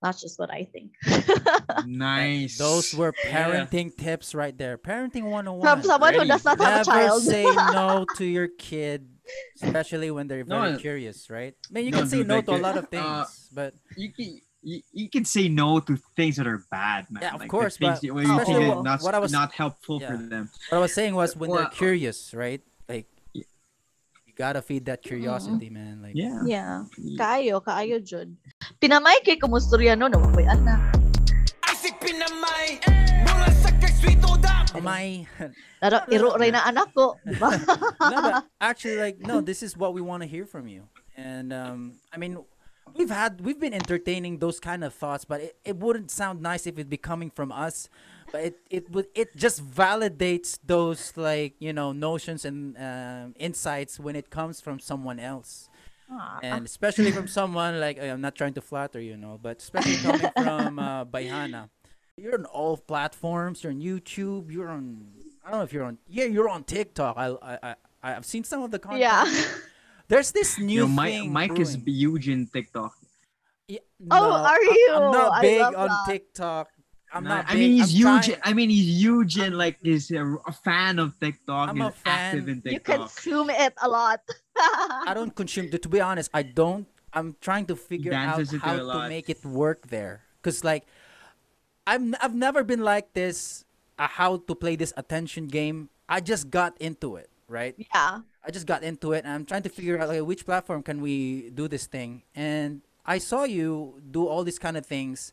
That's just what I think. <laughs> Nice. Those were Yeah. parenting tips right there. Parenting 101. From someone who does not have a Never child. say <laughs> no to your kid, especially when they're very uh, curious, right? I mean, you no, can say no like, to a uh, lot of uh, things, but you can you, you can say no to things that are bad, man. Yeah, of Like, course, things but that- where you think especially that what- not, what I was- not helpful for them. what I was saying was when they're curious, right? Like, Yeah. you gotta feed that curiosity, man. Like, Yeah. yeah. Kaayo, kaayo, Jud. Pinamay kay kumusturya no, no, may anak. Isip pinamay Mula sa kagswito dam my <laughs> Laro, iro rin na anak ko. Diba? <laughs> <laughs> no, but actually, like, no, this is what we want to hear from you. And um, I mean, we've had, we've been entertaining those kind of thoughts, but it, it wouldn't sound nice if it'd be coming from us. But it, it would, it just validates those like you know notions and um, insights when it comes from someone else, Ah. and especially from someone like I'm not trying to flatter you know, but especially coming from uh, Bayhana. You're on all platforms. You're on YouTube. You're on. I don't know if you're on. Yeah, you're on TikTok. I I I I've seen some of the content. yeah. <laughs> There's this new You know, Mike, thing. Mike is huge in TikTok. Yeah, Oh, no, are I- you? I'm not big on that. TikTok. I'm Nah, not. I mean, he's I'm huge. trying- I mean, he's huge in like he's a, a fan of TikTok. I'm a he's active fan. in You consume it a lot. <laughs> I don't consume. It. To be honest, I don't. I'm trying to figure out how to make it work there. Cause like, I'm. I've never been like this. Uh, how to play this attention game? I just got into it. Right. yeah. I just got into it and I'm trying to figure out like which platform can we do this thing. And I saw you do all these kind of things.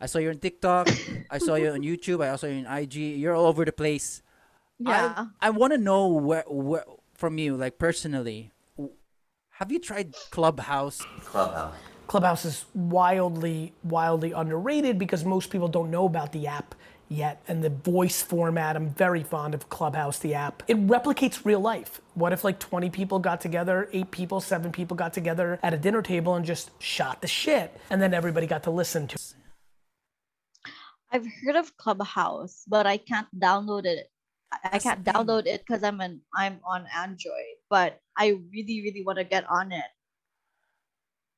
I saw you on TikTok. I saw you on <laughs> YouTube. I also saw you on IG. You're all over the place. Yeah. I, I want to know where, where from you, like personally. Have you tried Clubhouse? Clubhouse? Clubhouse is wildly, wildly underrated because most people don't know about the app yet. And the voice format, I'm very fond of Clubhouse, the app. It replicates real life. What if like 20 people got together, eight people, seven people got together at a dinner table and just shot the shit? And then everybody got to listen to it. I've heard of Clubhouse, but I can't download it. I- I can't download it because I'm an I'm on Android, but I really, really want to get on it.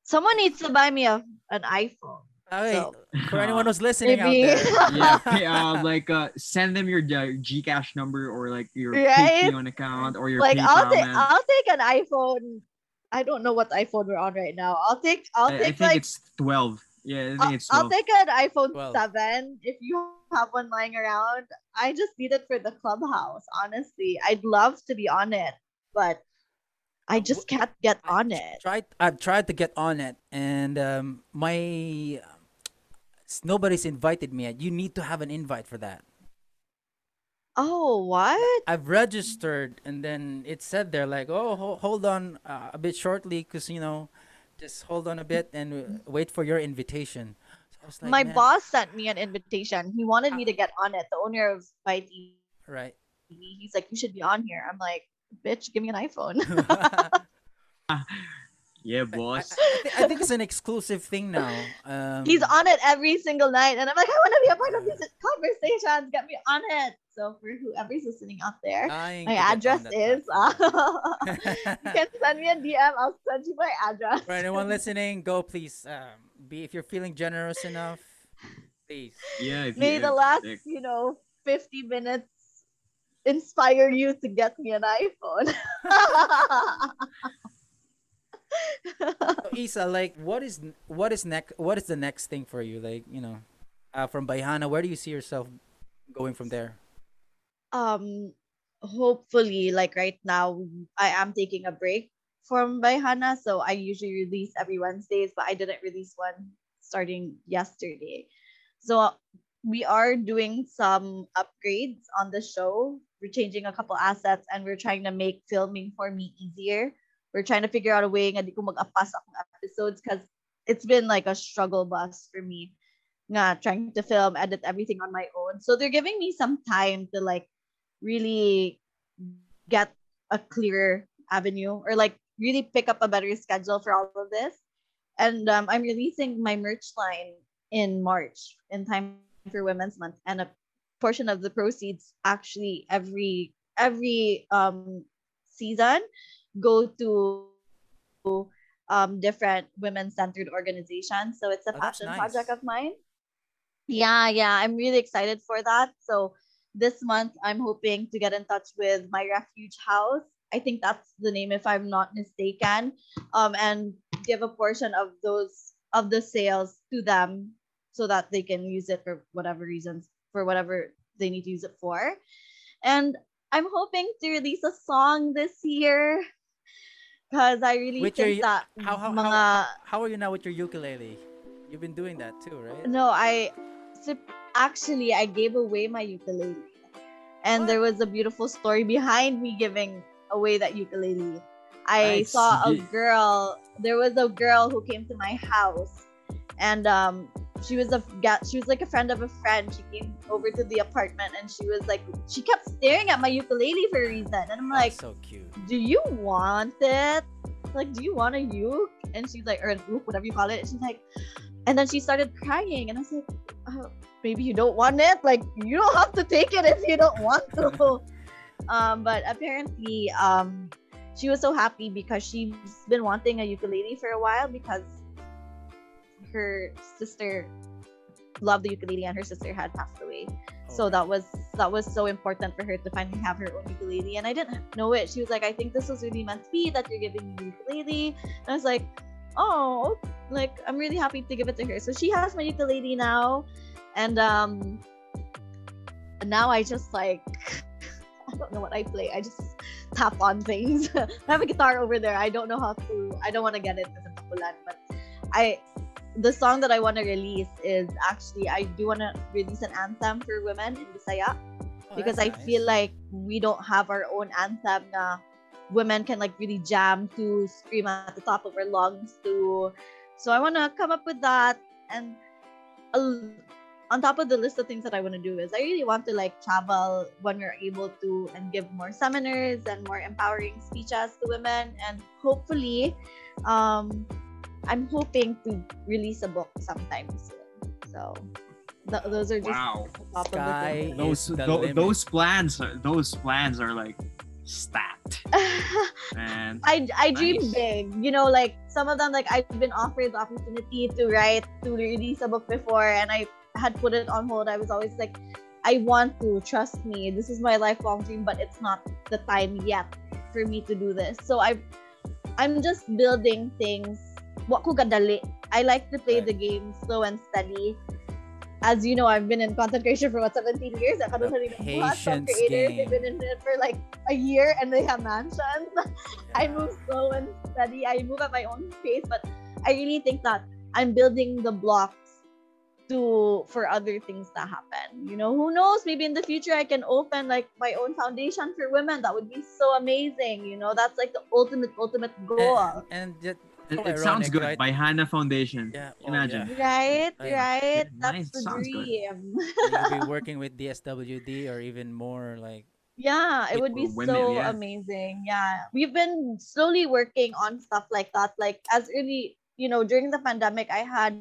Someone needs to buy me a, an iPhone. Hey, So- for anyone who's listening Maybe. out there. <laughs> yeah, <laughs> pay, uh, like uh, send them your uh, Gcash number or like your Right? Patreon account or your like PayPal. I'll take man. I'll take an iPhone. I don't know what iPhone we're on right now. I'll take I'll I, I take think like it's twelve. Yeah, I think I'll, it's I'll take an iPhone 12. 7 if you have one lying around. I just need it for the clubhouse, honestly. I'd love to be on it, but I just can't get on tr- it. Tried. I've tried to get on it, and um, my s- nobody's invited me yet. You need to have an invite for that. Oh, what? I've registered, and then it said there like, "Oh, ho- hold on uh, a bit shortly, cause you know, just hold on a bit and uh, wait for your invitation." So I was like, My "Man, boss sent me an invitation. He wanted me to get on it. The owner of Byte TV. right? He's like, you should be on here. I'm like, bitch, give me an iPhone. <laughs> <laughs> <laughs> Yeah, I, boss. I, thi- I think it's an exclusive thing now. Um, He's on it every single night, and I'm like, I want to be a part of these conversations. Get me on it. So for whoever's listening out there, dying my to get on address is. platform. <laughs> you can send me a DM. I'll send you my address. For anyone <laughs> listening, go please. Um, be if you're feeling generous enough, please. yeah, if May the last, like, you know, 50 minutes inspire you to get me an iPhone. <laughs> <laughs> Isa, like, what is what is next? What is the next thing for you? Like, you know, uh, from Bayhana, where do you see yourself going from there? um hopefully like right now I am taking a break from Bayhana so I usually release every Wednesdays but I didn't release one starting yesterday so we are doing some upgrades on the show we're changing a couple assets and we're trying to make filming for me easier we're trying to figure out a way nga di ko mag-apas episodes because it's been like a struggle bus for me nga trying to film edit everything on my own so they're giving me some time to like really get a clearer avenue or like really pick up a better schedule for all of this. And um, I'm releasing my merch line in March in time for Women's Month, and a portion of the proceeds actually every every um season go to um different women centered organizations. So it's a Oh, passion nice. project of mine. Yeah, yeah, I'm really excited for that. So this month I'm hoping to get in touch with my refuge house. I think that's the name if I'm not mistaken. Um and give a portion of those of the sales to them so that they can use it for whatever reasons for whatever they need to use it for. And I'm hoping to release a song this year because I really With think u- that How how, mga how how are you now with your ukulele? You've been doing that too, right? No, I actually I gave away my ukulele. And there was a beautiful story behind me giving away that ukulele. I Nice. saw a girl, there was a girl who came to my house and um she was a she was like a friend of a friend. She came over to the apartment and she was like she kept staring at my ukulele for a reason. And I'm like, so cute. do you want it? Like, do you want a uke? And she's like, or a uke, whatever you call it. And she's like, and then she started crying. And I was like, oh, maybe you don't want it. Like, you don't have to take it if you don't want to. <laughs> um, but apparently, um, she was so happy because she's been wanting a ukulele for a while because her sister loved the ukulele and her sister had passed away. So Okay. that was that was so important for her to finally have her own ukulele. And i didn't know it. She was like i think this was really meant to be that you're giving me ukulele. And i was like oh like i'm really happy to give it to her. So she has my ukulele now. And um now i just like <laughs> i don't know what i play. I just tap on things. <laughs> I have a guitar over there. I don't know how to i don't want to get it as a but i the song that I want to release is actually I do want to release an anthem for women in Bisaya. Oh, because I nice. feel like we don't have our own anthem na women can like really jam to scream at the top of our lungs to. So I want to come up with that. And on top of the list of things that I want to do is I really want to like travel when we're able to and give more seminars and more empowering speeches to women. And hopefully um I'm hoping to release a book sometime soon. So th- those are just Wow. the top Sky of the is Those the tho- those plans are those plans are like stacked, <laughs> man. I, I dream big. You know, like some of them, like I've been offered the opportunity to write, to release a book before, and I had put it on hold. I was always like, I want to, trust me. This is my lifelong dream, but it's not the time yet for me to do this. So I, I'm just building things. Ko kadali. I like to play Right. the game slow and steady. As you know, I've been in content creation for what 17 years. I don't The patience creators. game. They've been in it for like a year and they have mansions. <laughs> I move slow and steady. I move at my own pace, but I really think that I'm building the blocks to for other things to happen. You know, who knows? Maybe in the future I can open like my own foundation for women. That would be so amazing. You know, that's like the ultimate, ultimate goal. And, and It, so it sounds good right? by Hannah Foundation. Yeah, oh, Imagine. Right, right. Yeah, That's nice. the Sounds good. dream. You'll be <laughs> working with DSWD or even more like Yeah, it would be women, so yeah. amazing. Yeah. We've been slowly working on stuff like that. Like as early, you know, during the pandemic, I had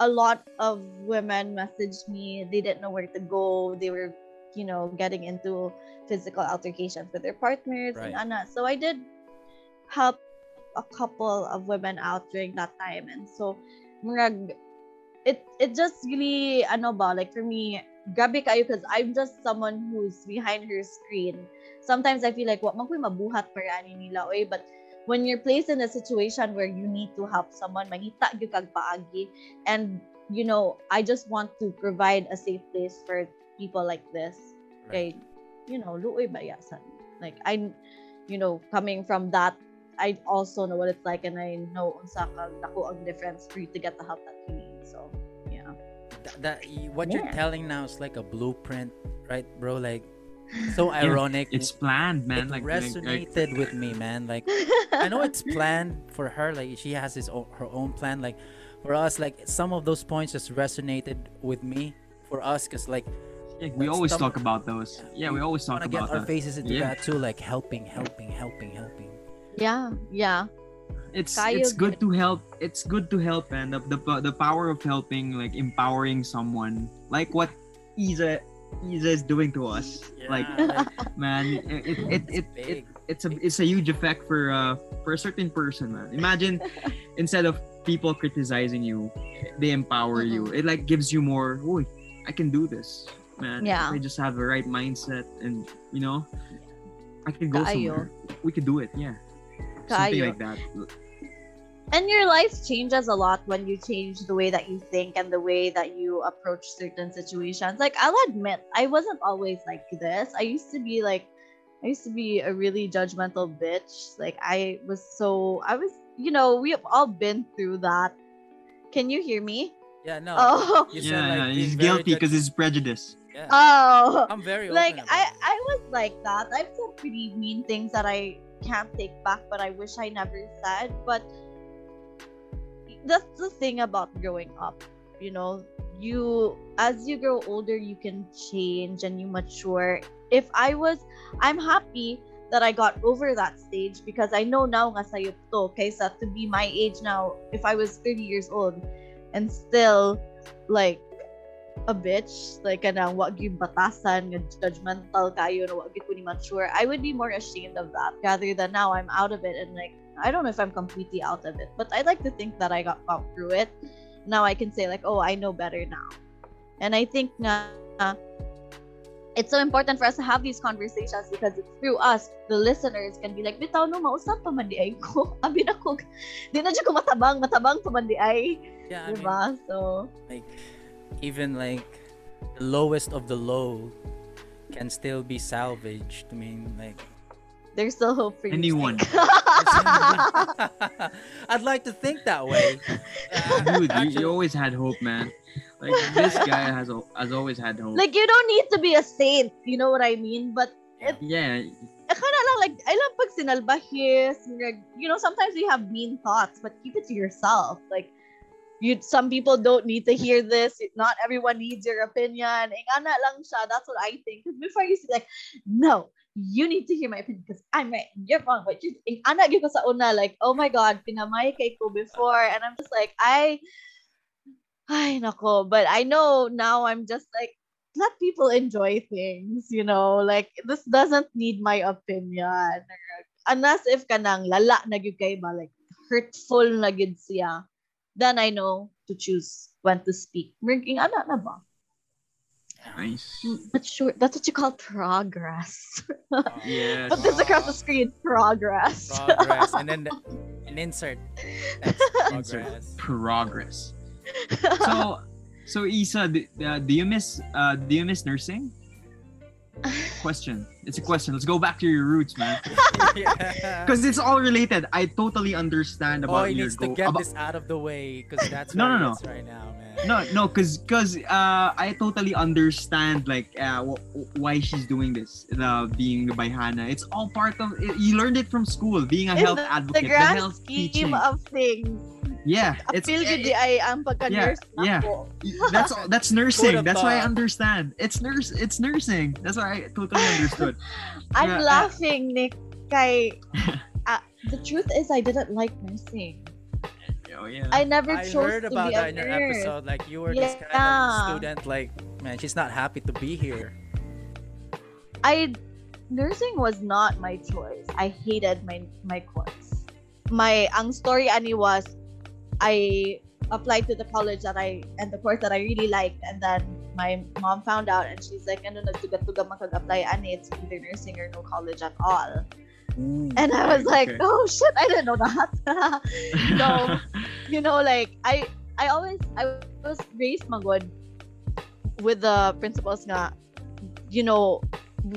a lot of women message me. They didn't know where to go. They were, you know, getting into physical altercations with their partners Right. and ana. So I did help a couple of women out during that time. And so murag, it it just really ano ba, like for me, grabe kayo because I'm just someone who's behind her screen. Sometimes I feel like what man ko'y mabuhat para ani nila oy but when you're placed in a situation where you need to help someone mangita gyud kag paagi and you know I just want to provide a safe place for people like this Right. kay you know luoy bayasan like I you know coming from that I also know what it's like and I know unsa ka dako ang difference for you to get the help that you need so yeah Th- that y- what you're telling now is like a blueprint, right, bro? Like <laughs> so ironic. It's planned, man. it like, like, like resonated with me, man. Like <laughs> I know it's planned for her. Like she has his own, her own plan. Like for us, like some of those points just resonated with me. For us, cause like yeah, we always some- talk about those. Yeah, we always talk wanna get about our that. faces into Yeah. that too. Like helping, helping, helping, helping. Yeah yeah. It's Kayo it's good to help it's good to help and the, the the power of helping like empowering someone. Like what Isa Isa is doing to us. Like <laughs> man it it it, it's it, it it's a it's a huge effect for uh for a certain person man. Imagine <laughs> instead of people criticizing you they empower you. It like gives you more oh i can do this man. Yeah. i just have the right mindset and you know i can go Kaayo. somewhere. We could do it yeah something Kaayo. like that and your life changes a lot when you change the way that you think and the way that you approach certain situations like i'll admit i wasn't always like this i used to be like i used to be a really judgmental bitch like i was so i was you know we have all been through that can you hear me Yeah, no. oh You said, yeah, like, yeah, he's very guilty judge- because he's prejudiced. Yeah. oh I'm very like I it. I was like that. I've said pretty mean things that I can't take back, but I wish I never said. But that's the thing about growing up. You know, you as you grow older, you can change and you mature. If I was, I'm happy that I got over that stage because I know now nga sayo to to be my age now. If I was 30 years old and still like a bitch like kanang wag gyud batasan nga judgmental kayo na wag gyud ni mature I would be more ashamed of that. Rather than now I'm out of it and like I don't know if I'm completely out of it but I like to think that I got got through it. Now I can say like oh I know better now. And I think nga it's so important for us to have these conversations because it's through us the listeners can be like bitaw no mausap pa man di ay ko. <laughs> Abi na ko di na ko matabang matabang pa man di ay. Yeah, I mean, so like even like the lowest of the low can still be salvaged. I mean, like there's still hope for you Anyone. <laughs> <laughs> <laughs> I'd like to think that way. Dude, you, you always had hope, man. Like this guy has has always had hope. like you don't need to be a saint you know what i mean but yeah, I kind of lang like I love pag sinalbahis like, you know sometimes we have mean thoughts but keep it to yourself like you some people don't need to hear this not everyone needs your opinion eh, ana lang siya that's what i think 'Cause before you say like no you need to hear my opinion because I'm right and you're wrong. But you, eh, ana gyud ko sa una, like, oh my God, pinamay kay ko before. And I'm just like, I, ay, nako. But I know now I'm just like, let people enjoy things, you know? Like, this doesn't need my opinion. Unless if kanang lala na gyud ba, like, hurtful na gyud siya, then I know to choose when to speak. Ringing ana na ba? nice. But sure, that's what you call progress. <laughs> Yes. Put this across the screen, progress. progress, and then <laughs> the, an insert. <laughs> That's Insert. progress. Progress. So, so Isa, do, uh, do you miss uh, do you miss nursing? Question. It's a question. Let's go back to your roots, man. <laughs> yeah. Because it's all related. I totally understand Oh, about he your needs to get about- this out of the way because <laughs> that's No, no, no. right now, man. no no because because uh i totally understand like uh wh- wh- why she's doing this the being Bayhana it's all part of you learned it from school being a In health the, advocate the the health scheme teaching of things, Yeah, it's Appeal gid it- di ay ang pagka-nurse yeah, nako. that's that's nursing. That's why I understand. It's nurse. It's nursing. That's why I totally understood. <laughs> I'm Yeah, uh, laughing, Nick. Kay, uh, <laughs> the truth is, I didn't like nursing. Oh yeah. I never I chose heard to about be a that in your nurse. episode. Like you were this kind of student. Like, man, she's not happy to be here. I nursing was not my choice. I hated my my course. My ang story ani was I applied to the college that I and the course that I really liked and then my mom found out and she's like ano nagtuga-tuga makag-apply ani it's either nursing or no college at all. And I was like, Okay. oh shit, I didn't know that. <laughs> so, you know, like I I always I was raised magod with the principles nga, you know,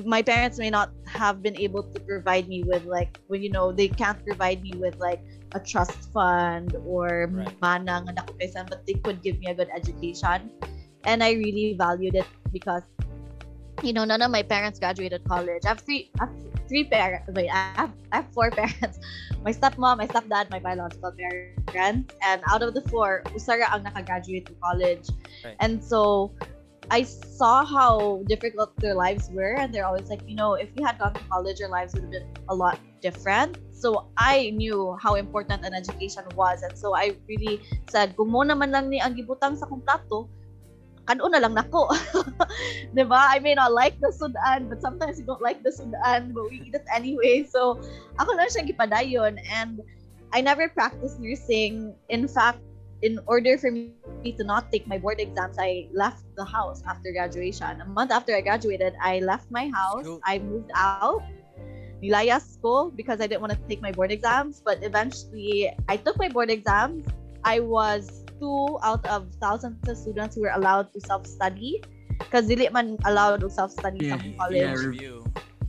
my parents may not have been able to provide me with like when you know they can't provide me with like a trust fund or Right. mana nga dako kaysan, but they could give me a good education. And I really valued it because you know, none of my parents graduated college. I have three, I have three parents. Wait, I have, I have four <laughs> parents. My stepmom, my stepdad, my biological parents. And out of the four, usara ang nakagraduate to college. Right. And so, I saw how difficult their lives were. And they're always like, you know, if we had gone to college, our lives would have been a lot different. So, I knew how important an education was. And so, I really said, kung mo naman lang ni ang gibutang sa kong plato, kano na lang nako. <laughs> 'Di ba? I may not like the sudan, but sometimes you don't like the sudan, but we eat it anyway. <laughs> So, ako lang siya gipadayon and I never practiced nursing. In fact, in order for me to not take my board exams, I left the house after graduation. A month after I graduated, I left my house. Cool. I moved out. Nilayas ko because I didn't want to take my board exams, but eventually I took my board exams. I was two out of thousands of students who were allowed to self-study because dili man allowed to self-study Yeah, yeah, college re- Review.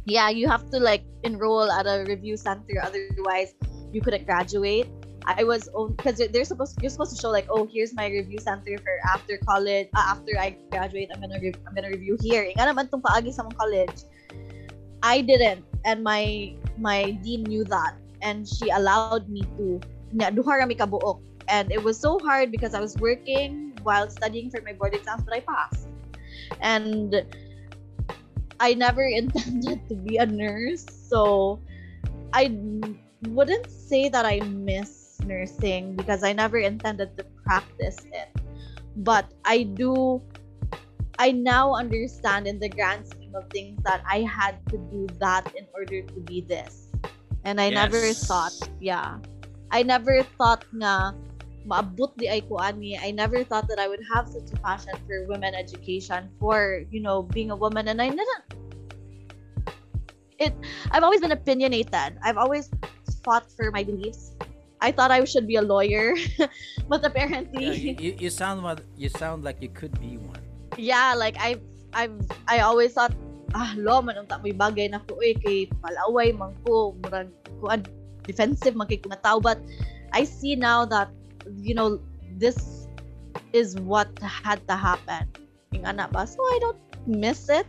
yeah, you have to like enroll at a review center, otherwise you couldn't graduate. I was because they're supposed you're supposed to show like oh here's my review center for after college uh, after I graduate I'm gonna re- I'm gonna review here. Nga naman tong paagi sa mong college. I didn't and my my dean knew that and she allowed me to nya duha kabuok and it was so hard because I was working while studying for my board exams but I passed. And I never <laughs> intended to be a nurse, so I wouldn't say that I miss nursing because I never intended to practice it. But I do, I now understand in the grand scheme of things that I had to do that in order to be this. And I never thought, yeah, I never thought nga maabot di ay ko ani. I never thought that I would have such a passion for women education, for you know being a woman, and I didn't. It. I've always been opinionated. I've always fought for my beliefs. I thought I should be a lawyer, <laughs> but apparently, Yeah, <laughs> you, you, sound what you sound like you could be one. yeah, like I've I've I always thought ah lo man unta may bagay na ko eh kay palaway man ko murag kuan defensive man kay tao but I see now that you know this is what had to happen. Yung anak ba? So I don't miss it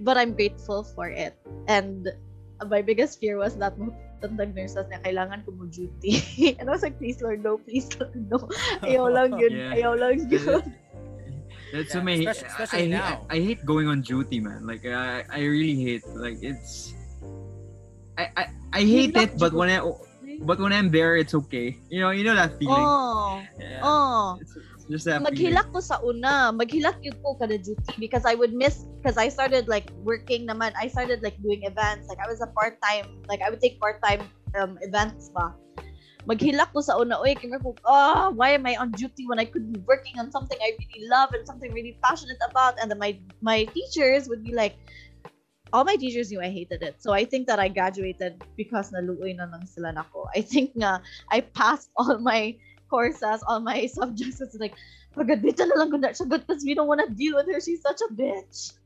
but I'm grateful for it. And my biggest fear was that mo tandang nurses na kailangan ko mo duty <laughs> and I was like please Lord no please Lord no <laughs> ayaw lang yun Yeah. ayaw lang yun <laughs> That's Yeah, many. especially- especially I, now. I, I hate going on duty, man. Like I, I really hate. Like it's. I, I, I hate it, but when I, but when I'm there, it's okay. You know, you know that feeling. oh Yeah. oh It's, it's just that feeling. maghilak ko sa una. Maghilak yun ko kada duty because I would miss because I started like working naman. I started like doing events. Like I was a part-time, like I would take part-time um, events ba. Maghilak ko sa una. Oy, kimmer ko, oh, why am I on duty when I could be working on something I really love and something really passionate about? And then my my teachers would be like, all my teachers knew I hated it. So I think that I graduated because naluoy na lang sila nako. I think nga I passed all my courses, all my <laughs> subjects. It's like, pagaditan na lang ko na siya because we don't want to deal with her. She's such a bitch. <laughs>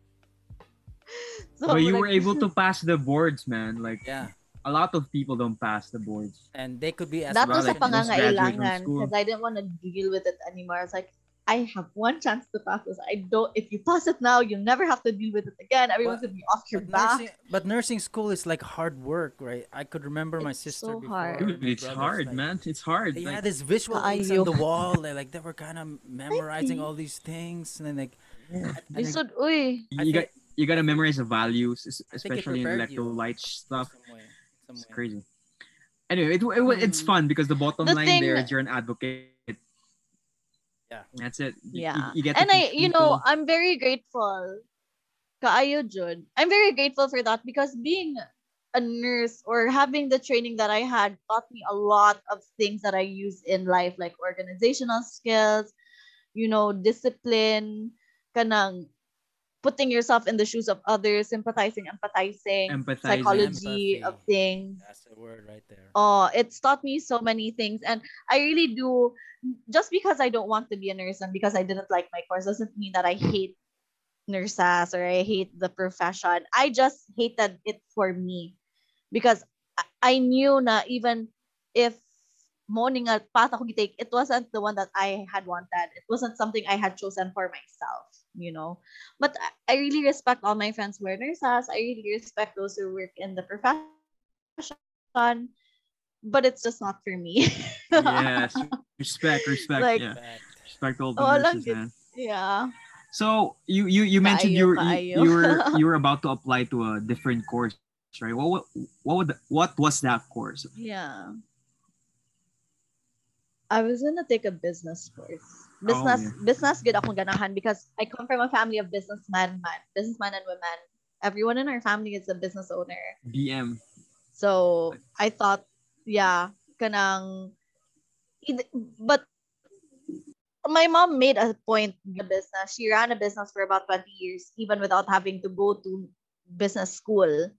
So, But you were able to <laughs> pass the boards, man. Like Yeah. a lot of people don't pass the boards. And they could be as That well, was sa like, just graduate from pangangailangan because I didn't want to deal with it anymore. I was like, I have one chance to pass this. I don't. If you pass it now, you'll never have to deal with it again. Everyone's But- gonna be off your But back. nursing, but nursing school is like hard work, right? I could remember my sister so before. hard. Dude, it's hard, like, man. It's hard. They Like, had this visual aids Kaayo. on the <laughs> wall. They like they were kind of memorizing all these things, and then like They said, "Uy, I you got you gotta memorize the values, es- I think it especially in prepared electrolyte stuff. some way, some It's crazy. Anyway, it, it, it's Mm. fun because the bottom The line thing- there is you're an advocate. Yeah. That's it. You- yeah." You, you get to and I, teach you know. I'm very grateful. Kaayo Jud. I'm very grateful for that because being a nurse or having the training that I had taught me a lot of things that I use in life, like organizational skills, you know, discipline, kanang putting yourself in the shoes of others, sympathizing, empathizing, Empathizing. psychology Empathy. of things. That's the word right there. Oh, it's taught me so many things. And I really do, just because I don't want to be a nurse and because I didn't like my course doesn't mean that I hate nurses or I hate the profession. I just hated it for me because I- I knew na even if morning at path ako gitake, it wasn't the one that I had wanted. It wasn't something I had chosen for myself, you know. But I- really respect all my friends who are nurses. I really respect those who work in the profession but it's just not for me. yes, <laughs> respect, respect. Like- yeah, respect all the Oh, nurses, man. yeah. So you you you mentioned you were you, you were <laughs> you were about to apply to a different course, right? What what what would, what was that course? Yeah. I was gonna take a business course. Oh, Business yeah. business good akong ganahan because I come from a family of businessmen, man, businessmen and women. Everyone in our family is a business owner. BM. So I thought, yeah, kanang, but my mom made a point in the business. She ran a business for about 20 years, even without having to go to business school.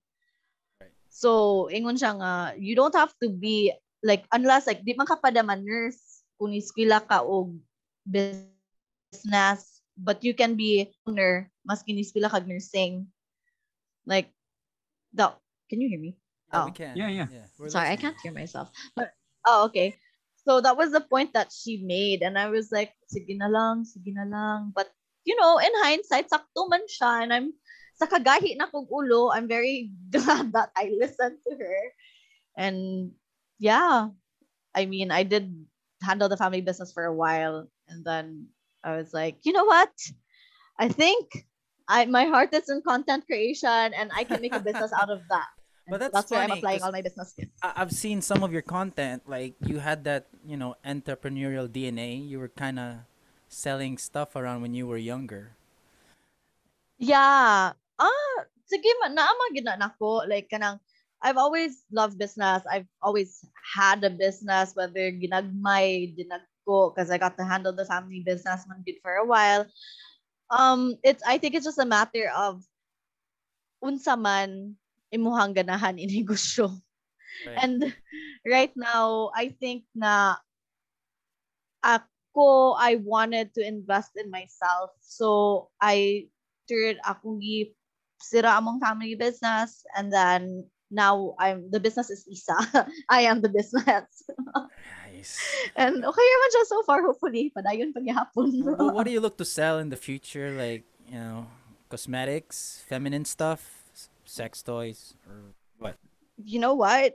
Right. So, ingon siya nga, you don't have to be, like, unless, like, di man ka pa nurse, kung iskwila ka o business, but you can be owner, mas kiniskwila kag nursing. Like, the, can you hear me? Yeah, we Oh. can. Yeah, yeah. we're Sorry, I can't hear myself. But oh, okay. So that was the point that she made, and I was like, sige na lang, sige na lang. But you know, in hindsight, sakto man siya, and I'm sa kagahi na kong ulo, I'm very <laughs> glad that I listened to her. And yeah, I mean, I did handle the family business for a while, and then I was like, you know what? I think I my heart is in content creation, and I can make a business out of that. <laughs> But that's that's where I'm applying all my business skills. I've seen some of your content. Like you had that, you know, entrepreneurial DNA. You were kind of selling stuff around when you were younger. Yeah. Ah, sige man, naama gid na nako like kanang I've always loved business. I've always had a business whether ginagmay dinagko because I got to handle the family business man good for a while. Um it's I think it's just a matter of unsa man imuhang ganahan inegosyo. Right. And right now, I think na ako, I wanted to invest in myself. So, I turned akong gi sira among family business and then now I'm the business is Isa. <laughs> I am the business. <laughs> Nice. and okay naman siya so far hopefully. Padayon pa gihapon. What do you look to sell in the future? Like you know, cosmetics, feminine stuff, sex toys, or what? you know what?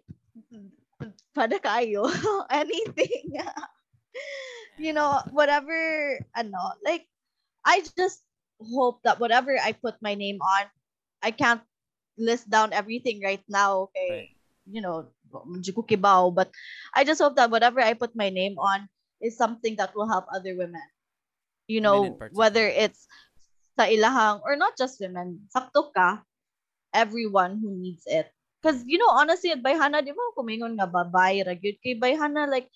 Pada kayo. <laughs> Anything. <laughs> you know, whatever, ano, like, I just hope that whatever I put my name on, I can't list down everything right now, okay? Right. You know, medyo ko kibaw, but I just hope that whatever I put my name on is something that will help other women. You know, whether it's sa ilahang, or not just women, sakto ka, everyone who needs it. Because, you know, honestly, at Bayhana, di ba, kumingon nga babae, ra gyud kay Bayhana, like,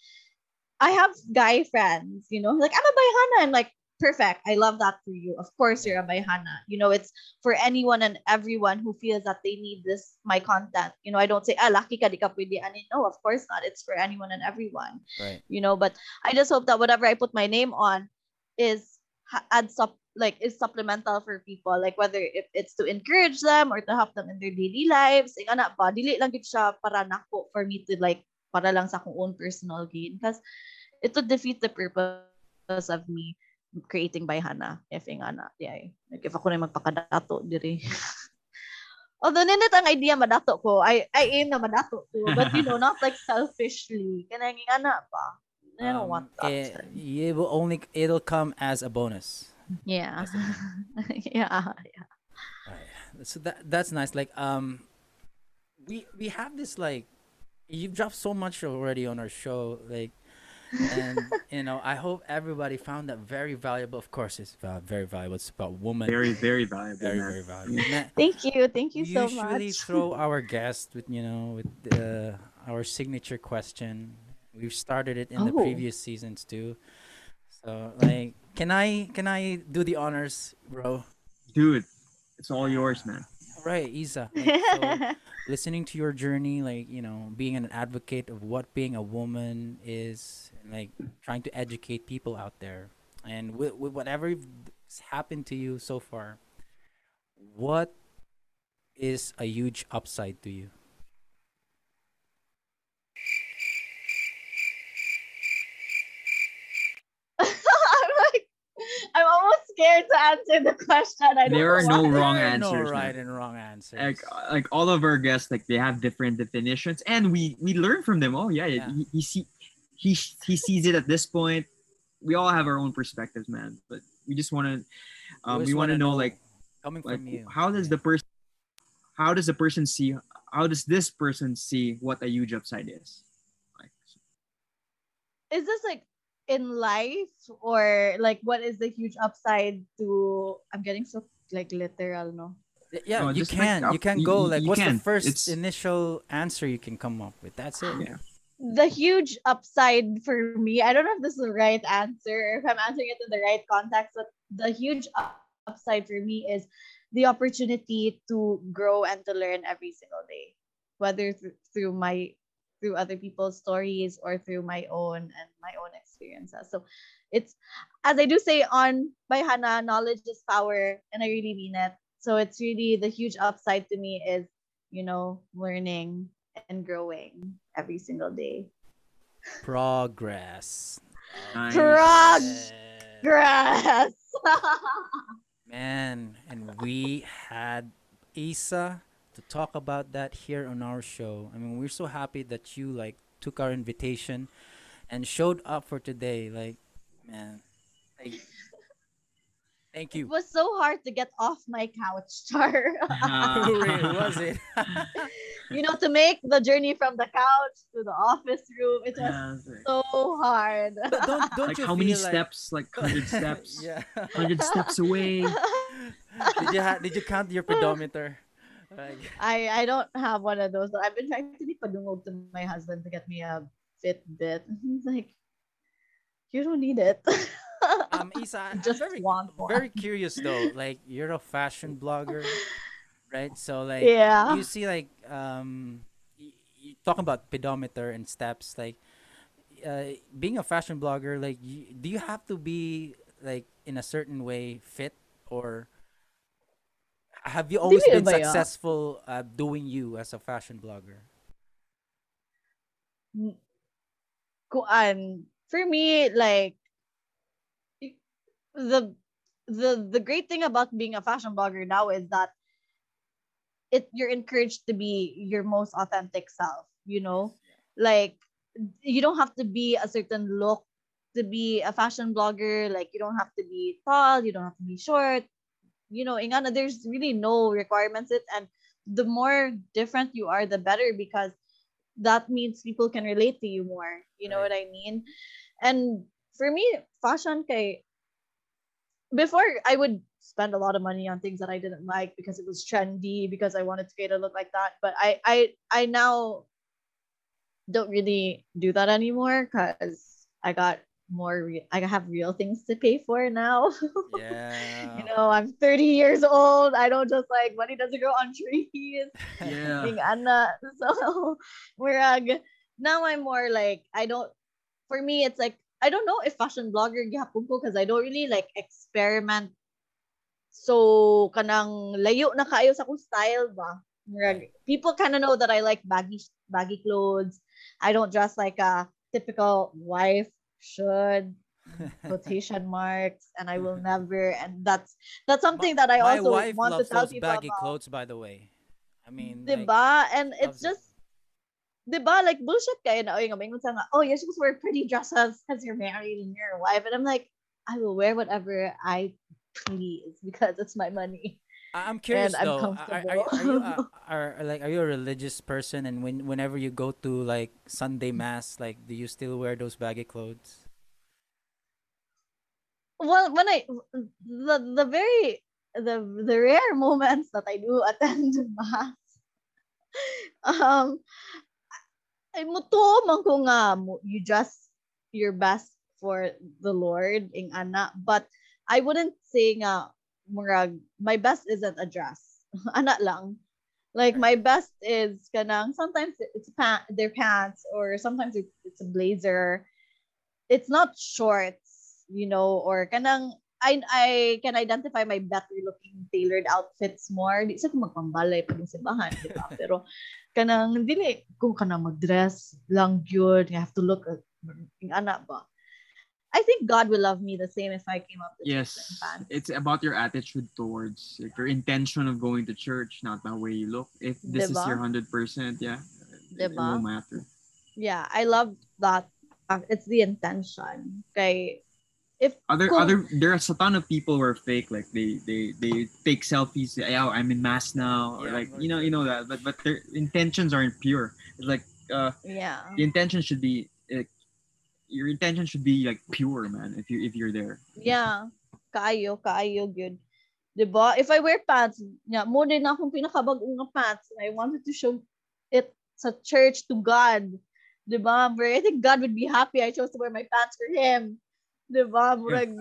I have guy friends, you know, like, I'm a Bayhana, and like, perfect. I love that for you. Of course, you're a Bayhana. You know, it's for anyone and everyone who feels that they need this, my content. You know, I don't say, ah, lucky ka, di ka pwede. ani." No, of course not. It's for anyone and everyone Right. you know but i just hope that whatever i put my name on is adds up like is supplemental for people like whether if it's to encourage them or to help them in their daily lives ing ana ba dili lang gid siya para nako for me to like para lang sa akong own personal gain because it would defeat the purpose of me creating Bayhana. If nga na, di ay. Like, if ako na magpakadato, diri. <laughs> Although ninit ang idea madato ko, I I aim na madato ko, but you know, not like selfishly. Kanang nga na pa. I don't Um, want that. It, it will only it'll come as a bonus. yeah. <laughs> yeah. Yeah. So that that's nice. Like um, we we have this like, you've dropped so much already on our show. Like, and you know, I hope everybody found that very valuable. Of course, it's uh, very valuable. It's about woman. Very, very valuable. very man. very valuable. Ma- Thank you. Thank you so much. usually much. throw <laughs> our guest with you know with uh, our signature question. We've started it in the Oh. previous seasons too. So like, can I can I do the honors, bro? Dude, it's all yours, man. Right, Isa. <laughs> Like, so, listening to your journey, like you know, being an advocate of what being a woman is, and, like trying to educate people out there, and with, with whatever has happened to you so far, what is a huge upside to you? <laughs> I'm like, I'm almost scared to answer the question. I don't There are know no wrong There are answers, No man. right and wrong answers. Like, like all of our guests, like they have different definitions, and we we learn from them. Oh yeah, Yeah. He, he see he he sees it at this point. We all have our own perspectives, man. But we just want to, um, we want to wanna know, like coming like from you. how does Yeah. the person how does the person see how does this person see what a huge upside is like Is this like in life or like what is the huge upside to? I'm getting so like literal, no. Y- Yeah, No, you just like can. up- you can you- go you- like you what's can. the first It's- initial answer you can come up with? That's it. yeah the huge upside for me, I don't know if this is the right answer, if I'm answering it in the right context, but the huge upside for me is the opportunity to grow and to learn every single day, whether through, through my through other people's stories or through my own and my own experiences. So it's as I do say on Bayhana, knowledge is power, and I really mean it. So it's really the huge upside to me is, you know, learning and growing every single day. Progress. Nice. Prog- Yeah. Grass. <laughs> Man, and we had Isa to talk about that here on our show. I mean, we're so happy that you like took our invitation and showed up for today. Like, man, like, thank you. it was so hard to get off my couch, Char. Who <laughs> really was it? <laughs> you know, to make the journey from the couch to the office room, it was Yeah, it's like- so hard. But don't don't like you how many like- steps like 100 steps <laughs> yeah. 100 steps away <laughs> did you ha- did you count your pedometer? Like, <laughs> I I don't have one of those, but I've been trying to be padungog to my husband to get me a Fitbit. He's like, you don't need it. um, Isa, I'm Just very very curious though. Like, you're a fashion blogger, right? So like, yeah. you see like um y- y- talking about pedometer and steps like uh, being a fashion blogger like y- do you have to be like in a certain way fit or have you always been ba successful uh, doing you as a fashion blogger kuan for me like the the the great thing about being a fashion blogger now is that it you're encouraged to be your most authentic self you know? Like you don't have to be a certain look to be a fashion blogger. Like you don't have to be tall. You don't have to be short. You know ingana there's really no requirements. It and the more different you are the better because that means people can relate to you more. You know Right. what i mean? And for me fashion kay before i would spend a lot of money on things that i didn't like because it was trendy because i wanted to create a look like that. But i i i now don't really do that anymore because i got more re- i have real things to pay for now. <laughs> Yeah. You know i'm 30 years old. I don't just like money doesn't grow on <laughs> trees. Yeah. Ning ana. <laughs> So, murag, now I'm more like, I don't, for me, it's like, I don't know if fashion blogger gihapon ko because I don't really like experiment. So, kanang layo na kayo sa kong style ba? People kind of know that I like baggy, baggy clothes. I don't dress like a typical wife should. <laughs> quotation marks and I will never and that's that's something that I My also wife want to tell those people baggy about. clothes, by the way. I mean, like, Diba? And it's loves it. just Diba? Like bullshit kayo na, oy, ngayon sa nga, oh, you're supposed to wear pretty dresses <laughs> because you're married and you're a wife. And I'm like, I will wear whatever I please because it's my money. I'm curious I'm though. Are, are, are, you- <laughs> are like are you a religious person? And when whenever you go to like Sunday mass, like do you still wear those baggy clothes? Well, when I the the very the the rare moments that I do <laughs> attend mass, um, ay muto man ko nga you dress your best for the Lord ing ana, but I wouldn't say nga murag my best isn't a dress. <laughs> ana lang. Like my best is kanang sometimes it's pant their pants or sometimes it's, it's a blazer. It's not shorts, you know, or kanang I I can identify my better looking tailored outfits more. Di sa ko magpambalay pag simbahan, di ba? <laughs> Pero kanang dili kung kanang mag-dress lang good, you have to look uh, at yung ana ba. I think God will love me the same if I came up with Yes, shorts and it's about your attitude towards like, your intention of going to church, not the way you look. If this is your hundred percent, yeah, it, it won't matter. Yeah, I love that. It's the intention. Okay. If Other kung- other there's a ton of people who are fake, like they they they take selfies. Say, oh, I'm in mass now, or Yeah, like you know you know that, but but their intentions aren't pure. It's like uh, yeah. the intention should be. Uh, your intention should be like pure, man. If you if you're there, Yeah. Kaayo, kaayo, good. Diba? If I wear pants, yeah, mo din akong pinakabagong nga pants. I wanted to show it sa church to God. Diba? But I think God would be happy I chose to wear my pants for Him. Diba? Murag,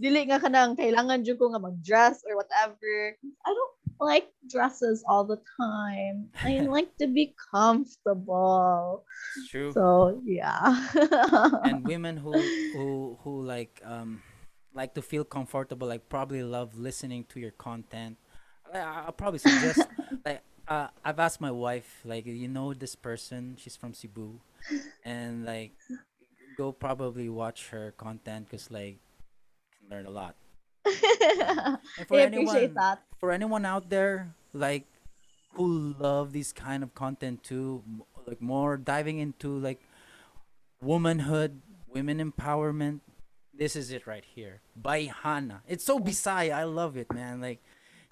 dili nga kanang kailangan dyan ko nga mag-dress or whatever. I don't like dresses all the time. I <laughs> like to be comfortable. It's true. So, yeah. <laughs> and women who who who like um like to feel comfortable like probably love listening to your content I- i'll probably suggest <laughs> like uh, i've asked my wife like you know this person she's from cebu and like go probably watch her content because like you can learn a lot <laughs> and for I appreciate anyone that. for anyone out there like who love this kind of content too like more diving into like womanhood women empowerment this is it right here by hannah it's so bisaya i love it man like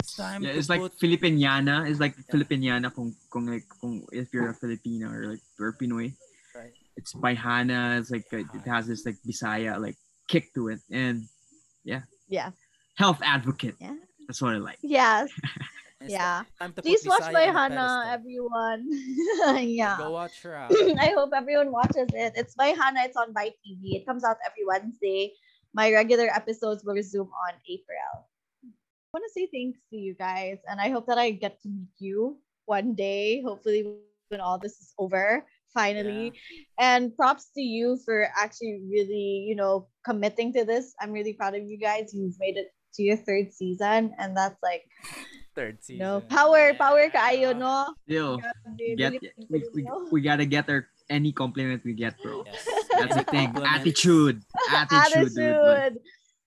it's time yeah, it's like put Filipiniana. It's like Filipiniana kung kung like kung if you're a Filipino or like or Pinoy. Right. It's Bayhana. It's like it has this like Bisaya like kick to it, and yeah. Yeah. Health advocate. Yeah. That's what I like. Yes. <laughs> Yeah. time to put Please watch my by on a Hannah, pedestal. everyone. <laughs> go watch her out <laughs> I hope everyone watches it. It's Bayhana. It's on by TV. It comes out every Wednesday. My regular episodes will resume on April. I want to say thanks to you guys, and I hope that I get to meet you one day. Hopefully, when all this is over, finally. And props to you for actually really, you know, committing to this. I'm really proud of you guys. You've made it to your third season, and that's like, third you season know, power, power Yeah. kaayo, no? Still, Grabe, get really we, we, we gotta get our any compliment we get, bro. yes. That's the thing. compliments? Attitude, attitude, dude. Attitude.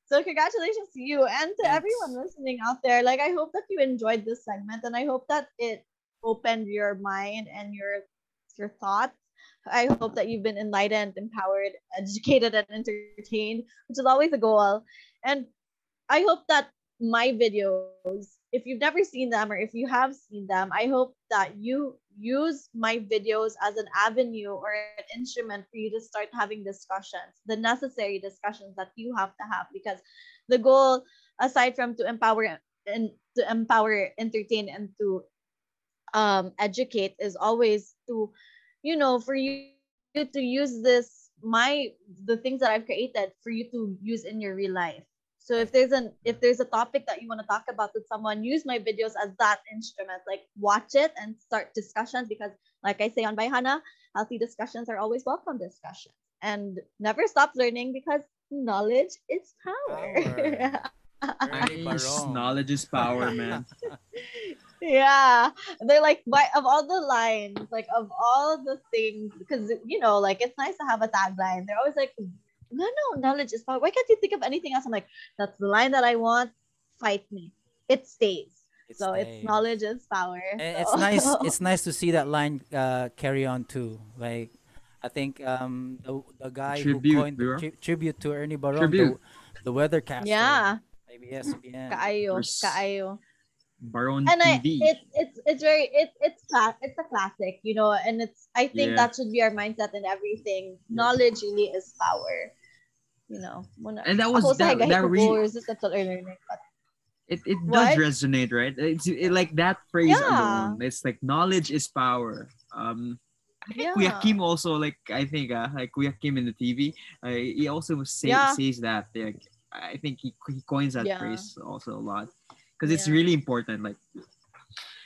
So congratulations to you and to Thanks. everyone listening out there. Like I hope that you enjoyed this segment and I hope that it opened your mind and your your thoughts. I hope that you've been enlightened, empowered, educated, and entertained, which is always a goal. And I hope that my videos, if you've never seen them or if you have seen them, I hope that you use my videos as an avenue or an instrument for you to start having discussions, the necessary discussions that you have to have because the goal aside from to empower and to empower, entertain and to um educate is always to you know for you to use this my the things that I've created for you to use in your real life. So if there's an if there's a topic that you want to talk about with someone, use my videos as that instrument. Like watch it and start discussions because like I say on Bayhana, healthy discussions are always welcome discussions. And never stop learning because knowledge is power. Ernie <laughs> nice. Knowledge is power, man. <laughs> yeah they're like by of all the lines like of all the things because you know like it's nice to have a tagline they're always like no, no, knowledge is power. Why can't you think of anything else? I'm like, that's the line that I want. Fight me. It stays. It so stays. it's knowledge is power. And it's nice. <laughs> It's nice to see that line uh, carry on too. Like, I think um, the the guy Tribute, who coined the tri- tribute to Ernie Baron, Tribute. the, the weathercaster. yeah, ABS-CBN. kaayo, There's- kaayo. Baron and I, TV. it's it's it's very it's it's cla- it's a classic, you know, and it's I think Yeah. that should be our mindset in everything. Knowledge really is power. You know, And that was- that- that really- po, resistant to learning. But it, it What? does resonate, right? It's it, like that phrase Yeah. alone. It's like knowledge is power. Um, yeah, Kuya Kim also like I think uh, like Kuya Kim in the TV, uh, he also say, Yeah. says that. Like, I think he, he coins that Yeah. phrase also a lot because it's Yeah. really important. Like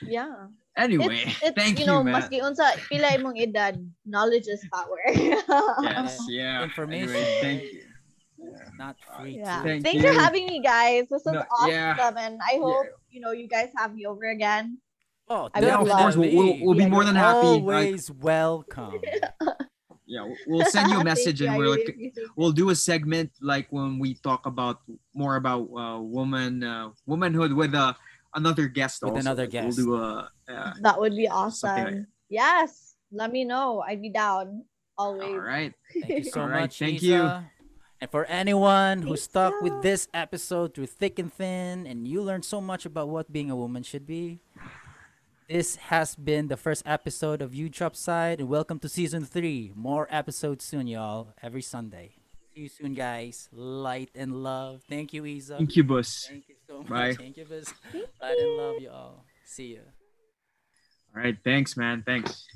yeah. anyway, it's, <laughs> it's thank you you, know, man. maski unsa pila imong edad, knowledge is power. <laughs> Yes, yeah. Information. Anyway, thank you. Yeah. Not free. Yeah. Thank Thanks for having me, guys. This was No, awesome, yeah. and I hope you know you guys have me over again. Oh, I Yeah, would of course, we'll, we'll, definitely. we'll be Yeah, more than happy. Like, Always welcome. <laughs> yeah, we'll send you a <laughs> message and I we're like, we'll do a segment like when we talk about more about uh, woman uh, womanhood with uh, another guest. With also. another Like, guest. We'll do a uh, That would be Something like awesome. Yes, let me know. I'd be down always. all right. Thank you so All right, much. thank Isa. you. And for anyone who Thanks, stuck with this episode through thick and thin, and you learned so much about what being a woman should be, this has been the first episode of Huge Side, and welcome to season three. More episodes soon, y'all. Every Sunday. See you soon, guys. Light and love. Thank you, Isa. Thank you, boss. Thank you so much. Bye. Thank you, Biz. Light and love, y'all. See you. All right. Thanks, man. Thanks.